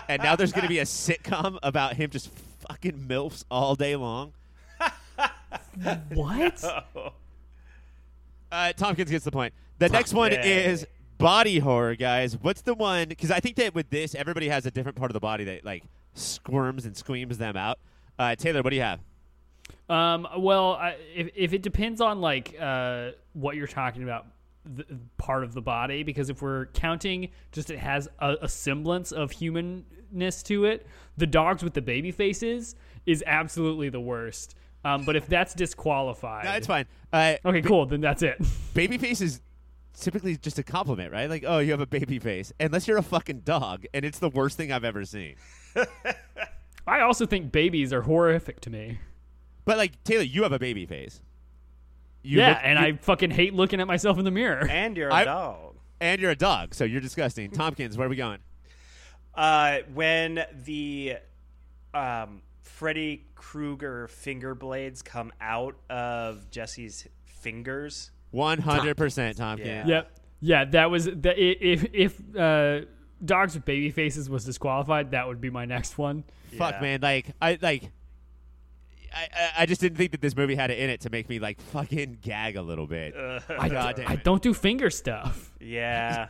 and now there's going to be a sitcom about him just fucking milfs all day long. What? Uh, Tompkins gets the point. The next one Yeah. is body horror, guys. What's the one? Because I think that with this, everybody has a different part of the body that like squirms and screams them out. Uh, Taylor, what do you have? Um, well, I, if if it depends on like uh, what you're talking about, the part of the body, because if we're counting just it has a, a semblance of humanness to it, the dogs with the baby faces is absolutely the worst. Um, but if that's disqualified, No, it's fine. Uh, Okay, cool. Then that's it. baby face is typically just a compliment, right? Like, oh, you have a baby face. Unless you're a fucking dog, and it's the worst thing I've ever seen. I also think babies are horrific to me. But like Taylor, you have a baby face. You yeah, look- and you- I fucking hate looking at myself in the mirror. And you're a I- dog. and you're a dog, so you're disgusting. Tompkins, where are we going? Uh, when the um, Freddy Krueger finger blades come out of Jesse's fingers. One hundred percent, Tompkins. Yeah. Yep. Yeah, that was the, if if uh, dogs with baby faces was disqualified, that would be my next one. Fuck, Yeah. man. Like, I like. I, I- I just didn't think that this movie had it in it to make me like fucking gag a little bit. I, God damn I don't do finger stuff. Yeah.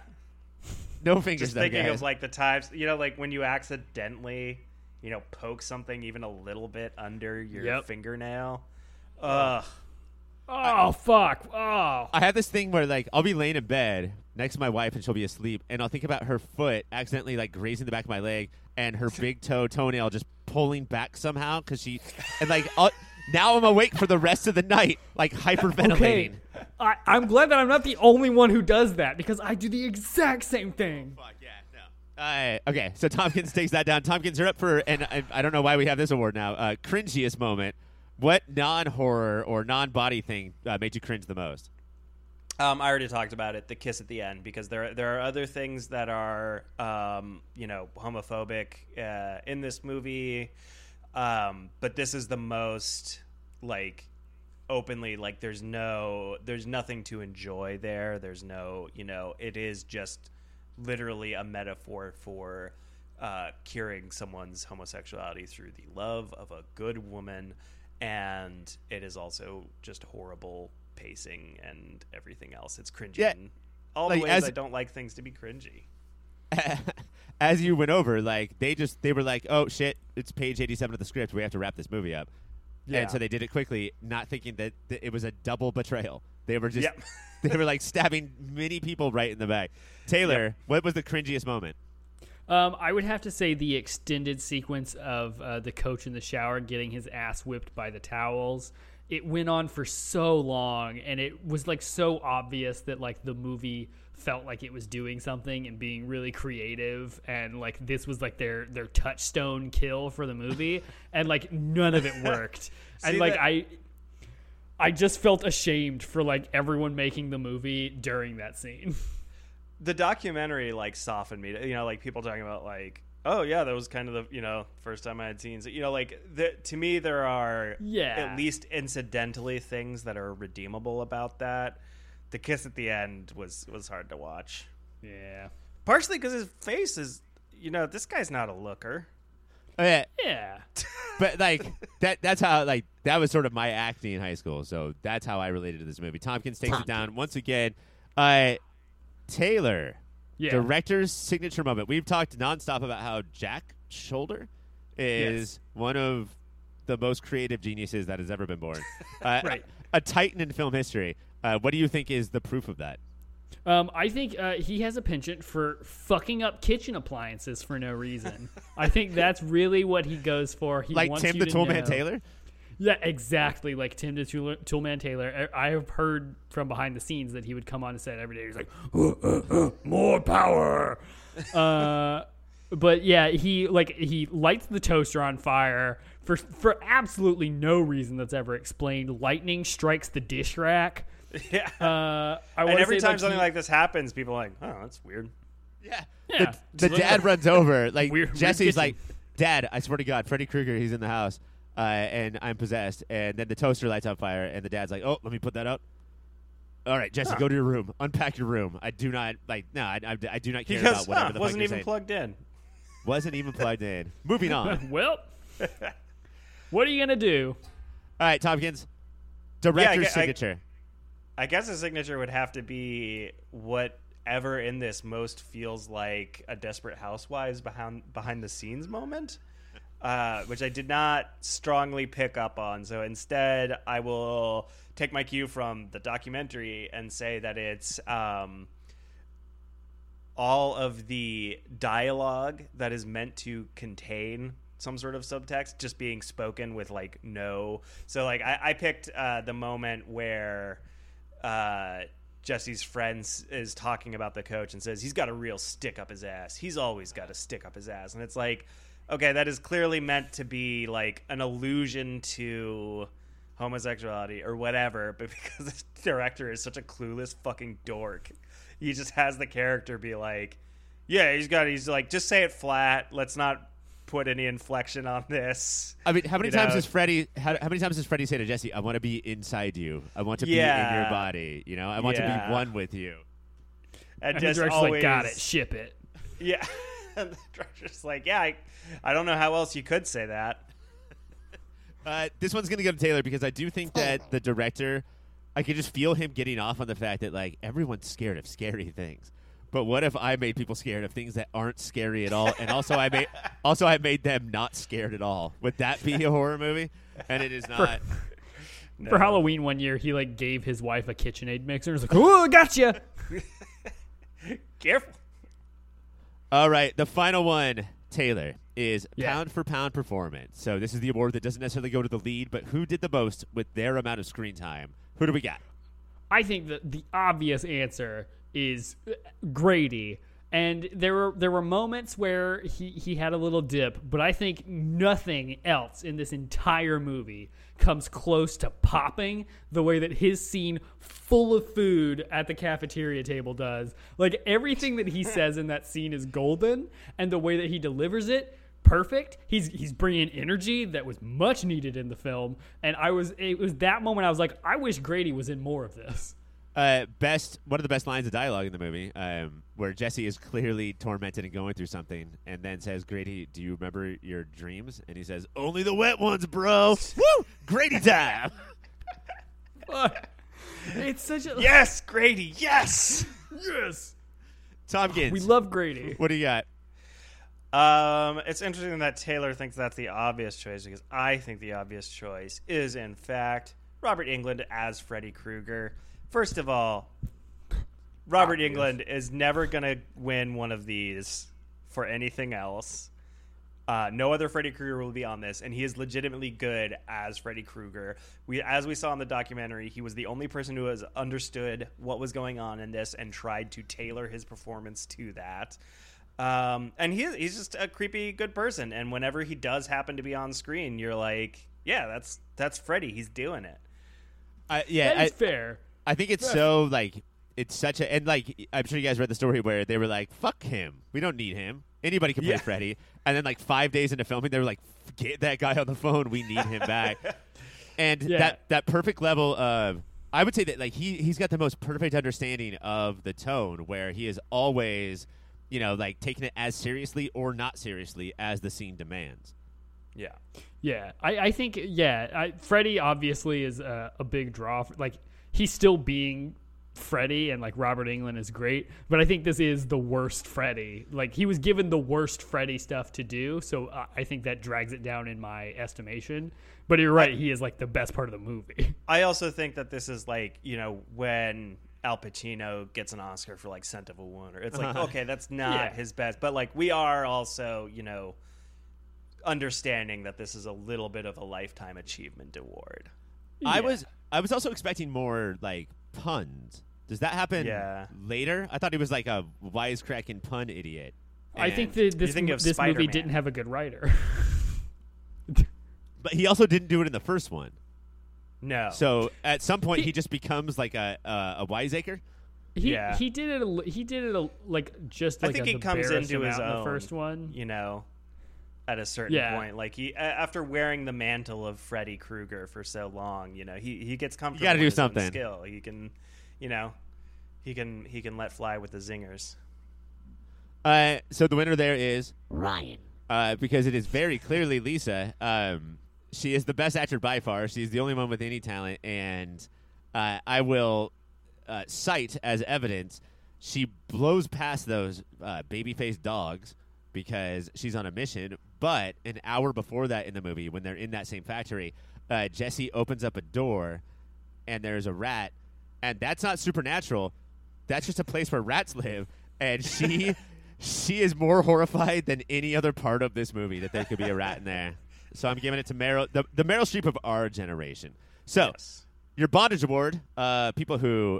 no fingers, Just though, thinking guys. of like the times, you know, like when you accidentally, you know, poke something even a little bit under your Yep. fingernail. Ugh. Oh fuck! Oh, I have this thing where like I'll be laying in bed next to my wife and she'll be asleep, and I'll think about her foot accidentally like grazing the back of my leg and her big toe toenail just pulling back somehow because she and like I'll, now I'm awake for the rest of the night like hyperventilating. okay. I, I'm glad that I'm not the only one who does that because I do the exact same thing. Fuck yeah, no. Uh, okay, so Tompkins takes that down. Tompkins, you're up for, and I, I don't know why we have this award now. Uh, cringiest moment. What non-horror or non-body thing uh, made you cringe the most? Um, I already talked about it, the kiss at the end, because there there are other things that are, um, you know, homophobic uh, in this movie, um, but this is the most like openly like there's no there's nothing to enjoy there. There's no you know it is just literally a metaphor for uh, curing someone's homosexuality through the love of a good woman, and it is also just horrible pacing and everything else. It's cringy. Yeah, in all like, the ways as- I don't like things to be cringy. As you went over, like they just they were like, "Oh shit, it's page 87 of the script. We have to wrap this movie up." Yeah. And so they did it quickly, not thinking that, that it was a double betrayal. They were just Yep. they were like stabbing many people right in the back. Taylor, what was the cringiest moment? Um, I would have to say the extended sequence of uh, the coach in the shower getting his ass whipped by the towels. It went on for so long, and it was like so obvious that like the movie felt like it was doing something and being really creative, and like this was like their their touchstone kill for the movie, and like none of it worked. and like that- I. I just felt ashamed for like everyone making the movie during that scene. the documentary like softened me. You know, like people talking about like, oh yeah, that was kind of the you know first time I had seen. You know, like the, to me there are Yeah. at least incidentally things that are redeemable about that. The kiss at the end was was hard to watch, Yeah. partially because his face is. You know, this guy's not a looker. Oh, yeah, Yeah. but like that that's how like that was sort of my acting in high school. So that's how i related to this movie. Tompkins takes it down once again. Uh taylor Yeah. director's signature moment. We've talked nonstop about how jack sholder is one of the most creative geniuses that has ever been born. Uh, Right. a titan in film history. Uh, what do you think is the proof of that Um, I think uh, he has a penchant for fucking up kitchen appliances for no reason. I think that's really what he goes for. He like tim the to toolman taylor Yeah, exactly. Like Tim the Tool- Toolman Taylor. I I have heard from behind the scenes that he would come on set every day. He's like, "Uh, uh, uh, more power. uh, but yeah, he like he lights the toaster on fire for for absolutely no reason that's ever explained. Lightning strikes the dish rack. Yeah. Uh, I and every say, time something he- like this happens, people are like, oh, that's weird. yeah Yeah. the, the dad runs over like Weird- weird jesse's kitchen. like dad i swear to god freddy krueger he's in the house uh, and i'm possessed and then the toaster lights on fire and the dad's like oh let me put that out all right jesse go to your room unpack your room i do not like no i, I, I do not care Because about whatever huh, the wasn't fuck even you're saying. plugged in. wasn't even plugged in moving on well, what are you gonna do? All right, tompkins director's gue- I- signature I guess a signature would have to be whatever in this most feels like a Desperate Housewives behind behind the scenes moment. uh, which I did not strongly pick up on. So instead, I will take my cue from the documentary and say that it's um, all of the dialogue that is meant to contain some sort of subtext just being spoken with like no so like i, I picked uh, the moment where uh, jesse's friends is talking about the coach and says he's got a real stick up his ass. He's always got a stick up his ass. And it's like okay that is clearly meant to be like an allusion to homosexuality or whatever but because the director is such a clueless fucking dork he just has the character be like yeah he's got he's like just say it flat. Let's not put any inflection on this I mean, how many You times know- does Freddy? How, how many times does Freddy say to Jesse, "I want to be inside you. I want to be in your body. You know, I want to be one with you." and, And the just director's always like, got it, ship it. yeah and the director's like yeah I, I don't know how else you could say that Uh, this one's gonna go to Taylor because I do think that the director, I can just feel him getting off on the fact that like everyone's scared of scary things. But what if I made people scared of things that aren't scary at all, and also I made also I made them not scared at all? Would that be a horror movie? And it is not. For Halloween one year, he like gave his wife a KitchenAid mixer. and was like, "Oh, gotcha." careful All right, the final one, Taylor, is Yeah. pound for pound performance. So this is the award that doesn't necessarily go to the lead, but who did the most with their amount of screen time? Who do we got? I think that the obvious answer is uh, Grady. And there were there were moments where he, he had a little dip, but I think nothing else in this entire movie comes close to popping the way that his scene full of food at the cafeteria table does. Like everything that he says in that scene is golden, and the way that he delivers it perfect. He's he's bringing energy that was much needed in the film, and I was it was that moment I was like, I wish Grady was in more of this. Uh, best one of the best lines of dialogue in the movie, um, where Jesse is clearly tormented and going through something, and then says, "Grady, do you remember your dreams?" And he says, "Only the wet ones, bro." Woo! Grady time. It's such a yes grady yes yes. Tompkins, We love Grady. What do you got? Um, it's interesting that Taylor thinks that's the obvious choice because I think the obvious choice is, in fact, Robert Englund as Freddy Krueger. First of all, Robert Englund is never going to win one of these for anything else. Uh, no other Freddy Krueger will be on this, and he is legitimately good as Freddy Krueger. We, as we saw in the documentary, he was the only person who has understood what was going on in this and tried to tailor his performance to that. Um, and he, he's just a creepy good person. And whenever he does happen to be on screen, you're like, yeah, that's that's Freddy. He's doing it. I, yeah, That is I, fair. I think it's so like it's such a and like I'm sure you guys read the story where they were like, "Fuck him, we don't need him. Anybody can play Yeah. Freddy." And then like five days into filming, they were like, "Get that guy on the phone. We need him back." and Yeah. that that perfect level of I would say that like he he's got the most perfect understanding of the tone where he is always, you know, like taking it as seriously or not seriously as the scene demands. Yeah. Yeah, I, I think yeah, I, Freddy obviously is a, a big draw. For, like he's still being Freddy, and like Robert Englund is great, but I think this is the worst Freddy. Like he was given the worst Freddy stuff to do, so uh, I think that drags it down in my estimation. But you're right, he is like the best part of the movie. I also think that this is like you know when Al Pacino gets an Oscar for like Scent of a Woman. It's like okay, that's not Yeah. his best, but like we are also you know understanding that this is a little bit of a lifetime achievement award. I was I was also expecting more like puns. Does that happen Yeah. later? I thought he was like a wisecracking pun idiot. I think And- that this think of this movie Spider-Man. didn't have a good writer. but he also didn't do it in the first one. No, So at some point, He- he just becomes like a a, a wiseacre. he Yeah. he did it. A, he did it a, like just I think a, he comes into his amount in own. the first one. you know, at a certain Yeah. point, like he after wearing the mantle of Freddy Krueger for so long, you know, he he gets comfortable. You gotta do with something. Skill. He can, you know, he can he can let fly with the zingers. Uh, so the winner there is Ryan. uh, because it is very clearly Lisa. Um, she is the best actor by far. She's the only one with any talent, and uh, I will uh, cite as evidence she blows past those uh, baby-faced dogs because she's on a mission. But an hour before that in the movie, when they're in that same factory, uh, Jesse opens up a door and there's a rat, and that's not supernatural. That's just a place where rats live, and she she is more horrified than any other part of this movie that there could be a rat in there. So I'm giving it to Meryl, the, the Meryl Streep of our generation. So Yes. your bondage award, uh, people who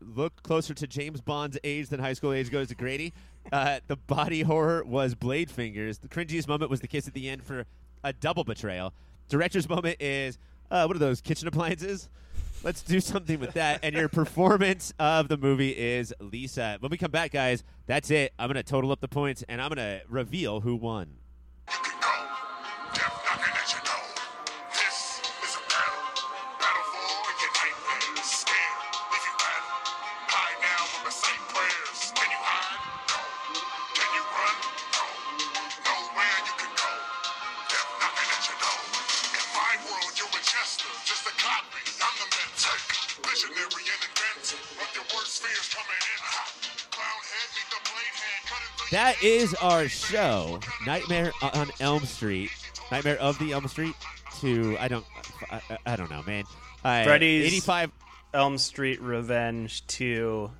look closer to James Bond's age than high school age goes to Grady. Uh, the body horror was Blade Fingers. The cringiest moment was the kiss at the end for a double betrayal. Director's moment is uh, what are those kitchen appliances? Let's do something with that. And your performance of the movie is Lisa. When we come back, guys, that's it. I'm going to total up the points and I'm going to reveal who won. That your is our show, Nightmare on Elm Street, Nightmare of the Elm Street. To I don't, I, I- I don't know, man. Uh, Freddy's- 85. Elm Street Revenge 2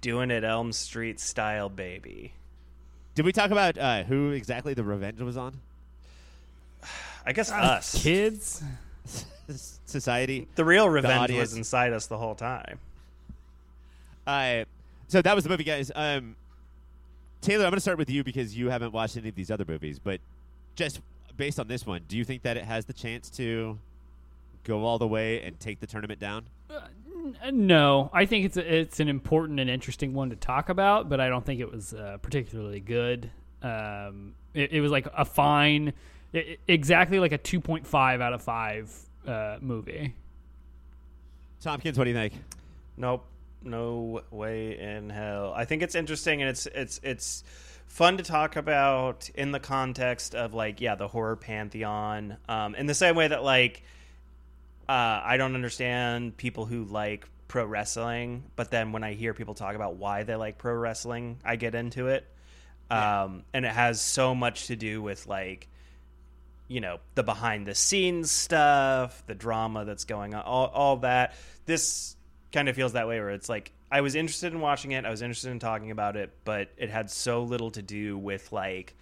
doing it Elm Street style baby. Did we talk about uh, who exactly the revenge was on? I guess us. Kids. Society. The real revenge audience. was inside us the whole time. Uh, so that was the movie, guys. Um, Taylor, I'm going to start with you because you haven't watched any of these other movies, but just based on this one, do you think that it has the chance to go all the way and take the tournament down? Uh, No, I think it's a, it's an important and interesting one to talk about, but I don't think it was uh, particularly good. Um, it, it was like a fine, i i- exactly like a two point five out of five uh, movie. Tompkins, what do you think? Nope. No way in hell. I think it's interesting and it's it's it's fun to talk about in the context of like yeah the horror pantheon um, in the same way that like uh, I don't understand people who like pro wrestling, but then when I hear people talk about why they like pro wrestling, I get into it. Um, and it has so much to do with like you know the behind the scenes stuff the drama that's going on all, all that this kind of feels that way where it's like i was interested in watching it i was interested in talking about it but it had so little to do with like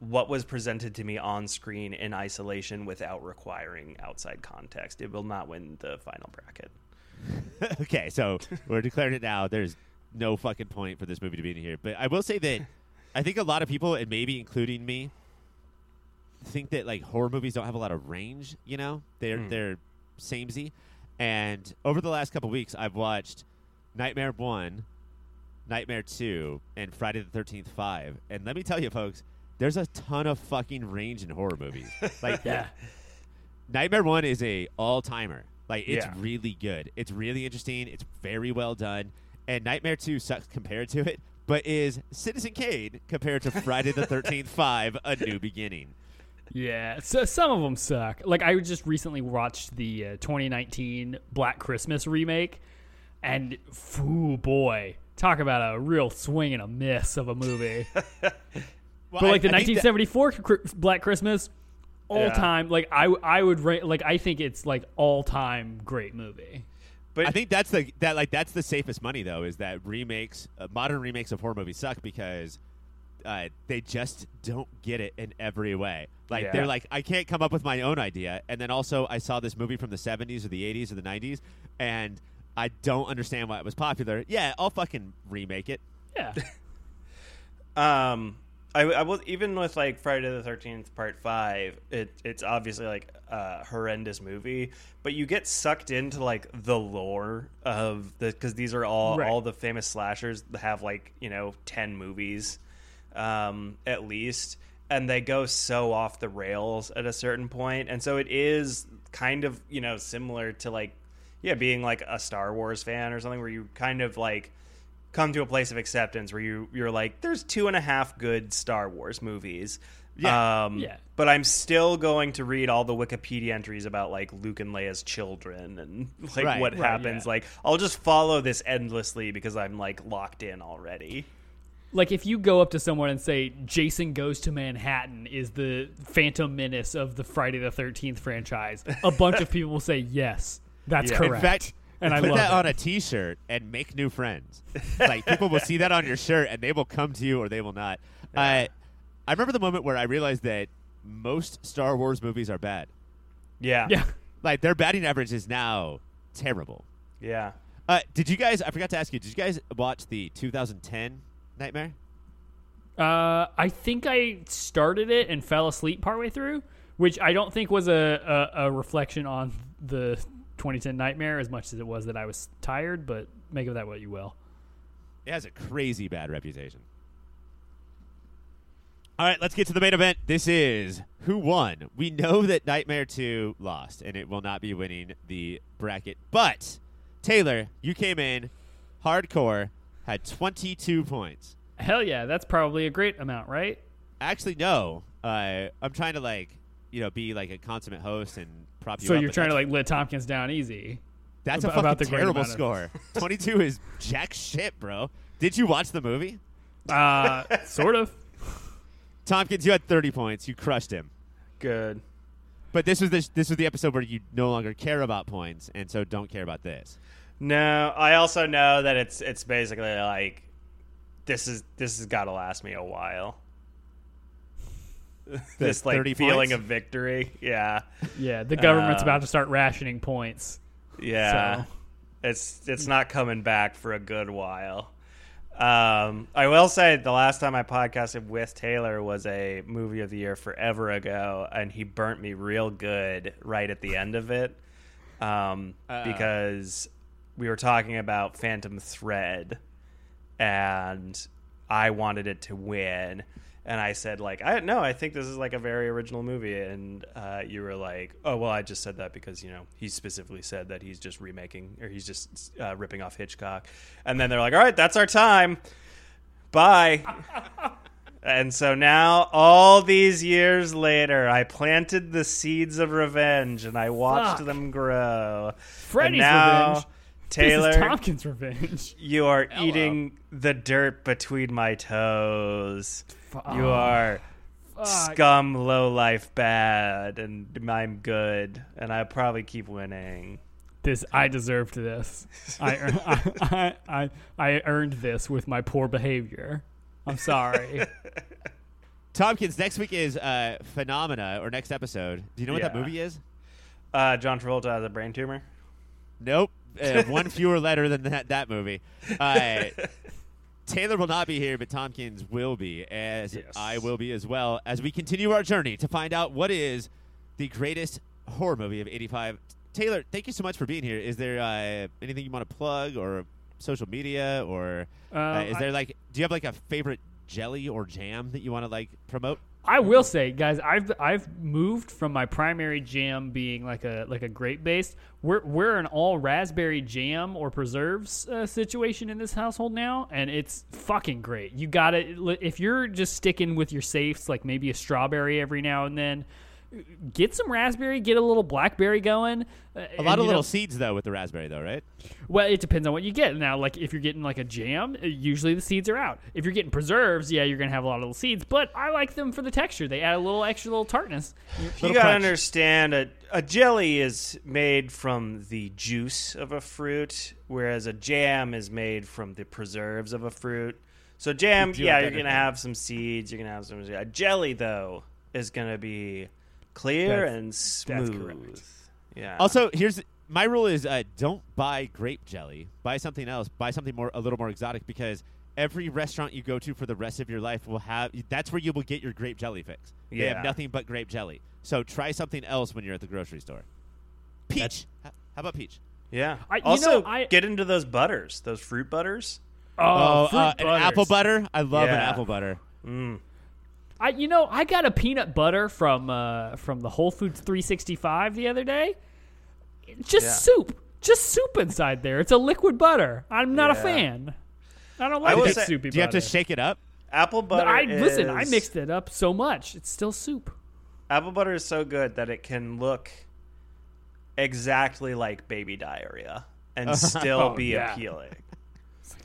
what was presented to me on screen in isolation without requiring outside context it will not win the final bracket okay, so we're declaring it now. There's no fucking point for this movie to be in here. But I will say that I think a lot of people, and maybe including me, think that like horror movies don't have a lot of range. You know, they're hmm. they're samey. And over the last couple weeks, I've watched Nightmare One, Nightmare Two, and Friday the Thirteenth Five. And let me tell you, folks, there's a ton of fucking range in horror movies. Like Yeah, Nightmare One is a all timer. Like it's Yeah. really good. It's really interesting. It's very well done. And Nightmare Two sucks compared to it, but is Citizen Kane compared to Friday the Thirteenth Five: A New Beginning. Yeah. So some of them suck. Like I just recently watched the uh, 2019 Black Christmas remake, and foo boy, talk about a real swing and a miss of a movie. Well, But like the I- I think that- 1974 Black Christmas, all Yeah. time. Like I, I would rate. Like I think it's like all time great movie. but I think that's the that like that's the safest money though is that remakes, uh, modern remakes of horror movies suck because uh, they just don't get it in every way. Like Yeah. they're like, I can't come up with my own idea, and then also I saw this movie from the '70s or the '80s or the '90s, and I don't understand why it was popular. Yeah, I'll fucking remake it. Yeah, Um, I, I will even with like Friday the Thirteenth Part Five. It it's obviously like a horrendous movie, but you get sucked into like the lore of the because these are all Right. all the famous slashers that have like you know ten movies, um, at least, and they go so off the rails at a certain point, and so it is kind of you know similar to like yeah being like a Star Wars fan or something where you kind of like come to a place of acceptance where you you're like there's two and a half good Star Wars movies. Yeah. Um, Yeah. But I'm still going to read all the Wikipedia entries about like Luke and Leia's children and like Right. what Right, happens. yeah. Like I'll just follow this endlessly because I'm like locked in already. Like if you go up to someone and say Jason Goes to Manhattan is the Phantom Menace of the Friday the Thirteenth franchise, a bunch of people will say yes, that's Yeah. correct. In fact, and I put love that it. on a T-shirt and make new friends. like people will see that on your shirt and they will come to you or they will not. Uh, I remember the moment where I realized that most Star Wars movies are bad. Yeah. yeah. Like their batting average is now terrible. Yeah. Uh, did you guys? I forgot to ask you. Did you guys watch the 2010 Nightmare? Uh, I think I started it and fell asleep partway through, which I don't think was a, a, a reflection on the 2010 Nightmare as much as it was that I was tired. But make of that what you will. It has a crazy bad reputation. All right, let's get to the main event. This is who won. We know that Nightmare 2 lost, and it will not be winning the bracket. But, Taylor, you came in hardcore, had 22 points. Hell yeah, that's probably a great amount, right? Actually, no. Uh, I'm trying to, like, you know, be like a consummate host and prop you So up. you're trying to like let Tompkins down easy. That's a ab- about fucking the terrible score. 22 is jack shit, bro. Did you watch the movie? Uh, sort of. Tompkins, you had 30 points. You crushed him. Good. But this was the, this was the episode where you no longer care about points, and so don't care about this. No, I also know that it's it's basically like this is this has got to last me a while. this like feeling points? of victory. Yeah. Yeah, the government's Uh, about to start rationing points. Yeah. So- It's it's not coming back for a good while. Um, I will say the last time I podcasted with Taylor was a movie of the year forever ago, and he burnt me real good right at the end of it um, because we were talking about Phantom Thread, and I wanted it to win. And I said, like, I no, I think this is like a very original movie. And uh, you were like, oh, well, I just said that because you know he specifically said that he's just remaking or he's just uh, ripping off Hitchcock. And then they're like, all right, that's our time. Bye. and so now, all these years later, I planted the seeds of revenge, and I watched Fuck. them grow. Freddy's now, revenge. Taylor, This is Tompkins' revenge. you are eating the dirt between my toes. You are scum, low life, bad, and I'm good, and I probably keep winning. This I deserved this. I, ear- I, I, I I earned this with my poor behavior. I'm sorry. Tompkins, next week is uh, Phenomena, or next episode. Do you know what that movie is? Uh, John Travolta has a brain tumor. Nope. Uh, one fewer letter than that, that movie. Uh, Taylor will not be here, but Tompkins will be, as Yes. I will be as well, as we continue our journey to find out what is the greatest horror movie of 85. Taylor, thank you so much for being here. Is there uh, anything you want to plug or social media or uh, Um, is I- there like do you have like a favorite jelly or jam that you want to like promote? I will say, guys, I've I've moved from my primary jam being like a like a grape based. We're we're an all raspberry jam or preserves uh, situation in this household now, and it's fucking great. You got to if you're just sticking with your safes, like maybe a strawberry every now and then. Get some raspberry, get a little blackberry going. Uh, A lot of little seeds though with the raspberry though, right? Well, it depends on what you get. Now, like if you're getting like a jam, uh, usually the seeds are out. If you're getting preserves, yeah, you're gonna have a lot of little seeds. But I like them for the texture. They add a little extra little tartness. You gotta crunch. understand a, a jelly is made from the juice of a fruit, whereas a jam is made from the preserves of a fruit. So jam, do yeah, you're gonna have some seeds. You're gonna have some. A jelly though is gonna be clear That's- and that's smooth. correct. Yeah. Also, here's my rule: is uh, don't buy grape jelly. Buy something else. Buy something more, a little more exotic, because every restaurant you go to for the rest of your life will have. That's where you will get your grape jelly fix. They Yeah. have nothing but grape jelly. So try something else when you're at the grocery store. Peach. H- How about peach? yeah. I- you also, know, I- get into those butters, those fruit butters. Oh, fruit uh, an apple butter. I love an apple butter. I, you know, I got a peanut butter from uh, from the Whole Foods 365 the other day. Just Yeah. soup, just soup inside there. It's a liquid butter. I'm not a fan. I don't like will that say- soupy Do you have to shake it up? Apple butter. I listen. I mixed it up so much. It's still soup. Apple butter is so good that it can look exactly like baby diarrhea and still Oh, be yeah. appealing.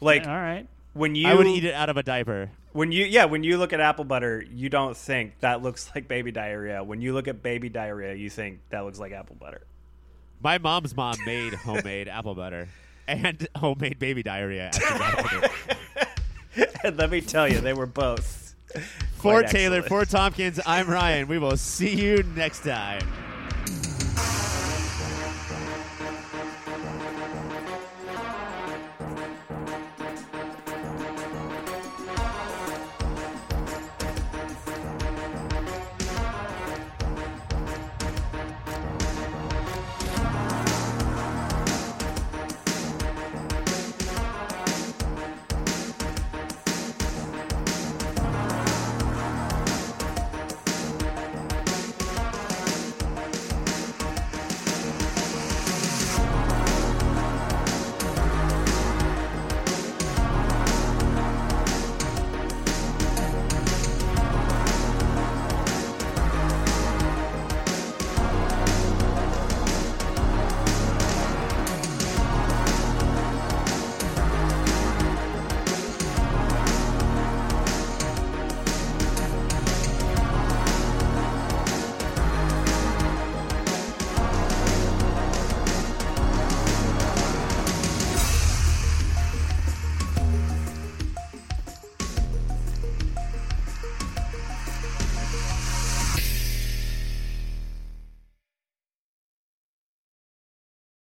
Like All right. when you I would eat it out of a diaper. When you yeah when you look at apple butter, you don't think that looks like baby diarrhea. When you look at baby diarrhea, you think that looks like apple butter. My mom's mom made homemade apple butter and homemade baby diarrhea. At the doctor. and let me tell you, they were both. for Taylor, excellent. for Tompkins, I'm Ryan. We will see you next time.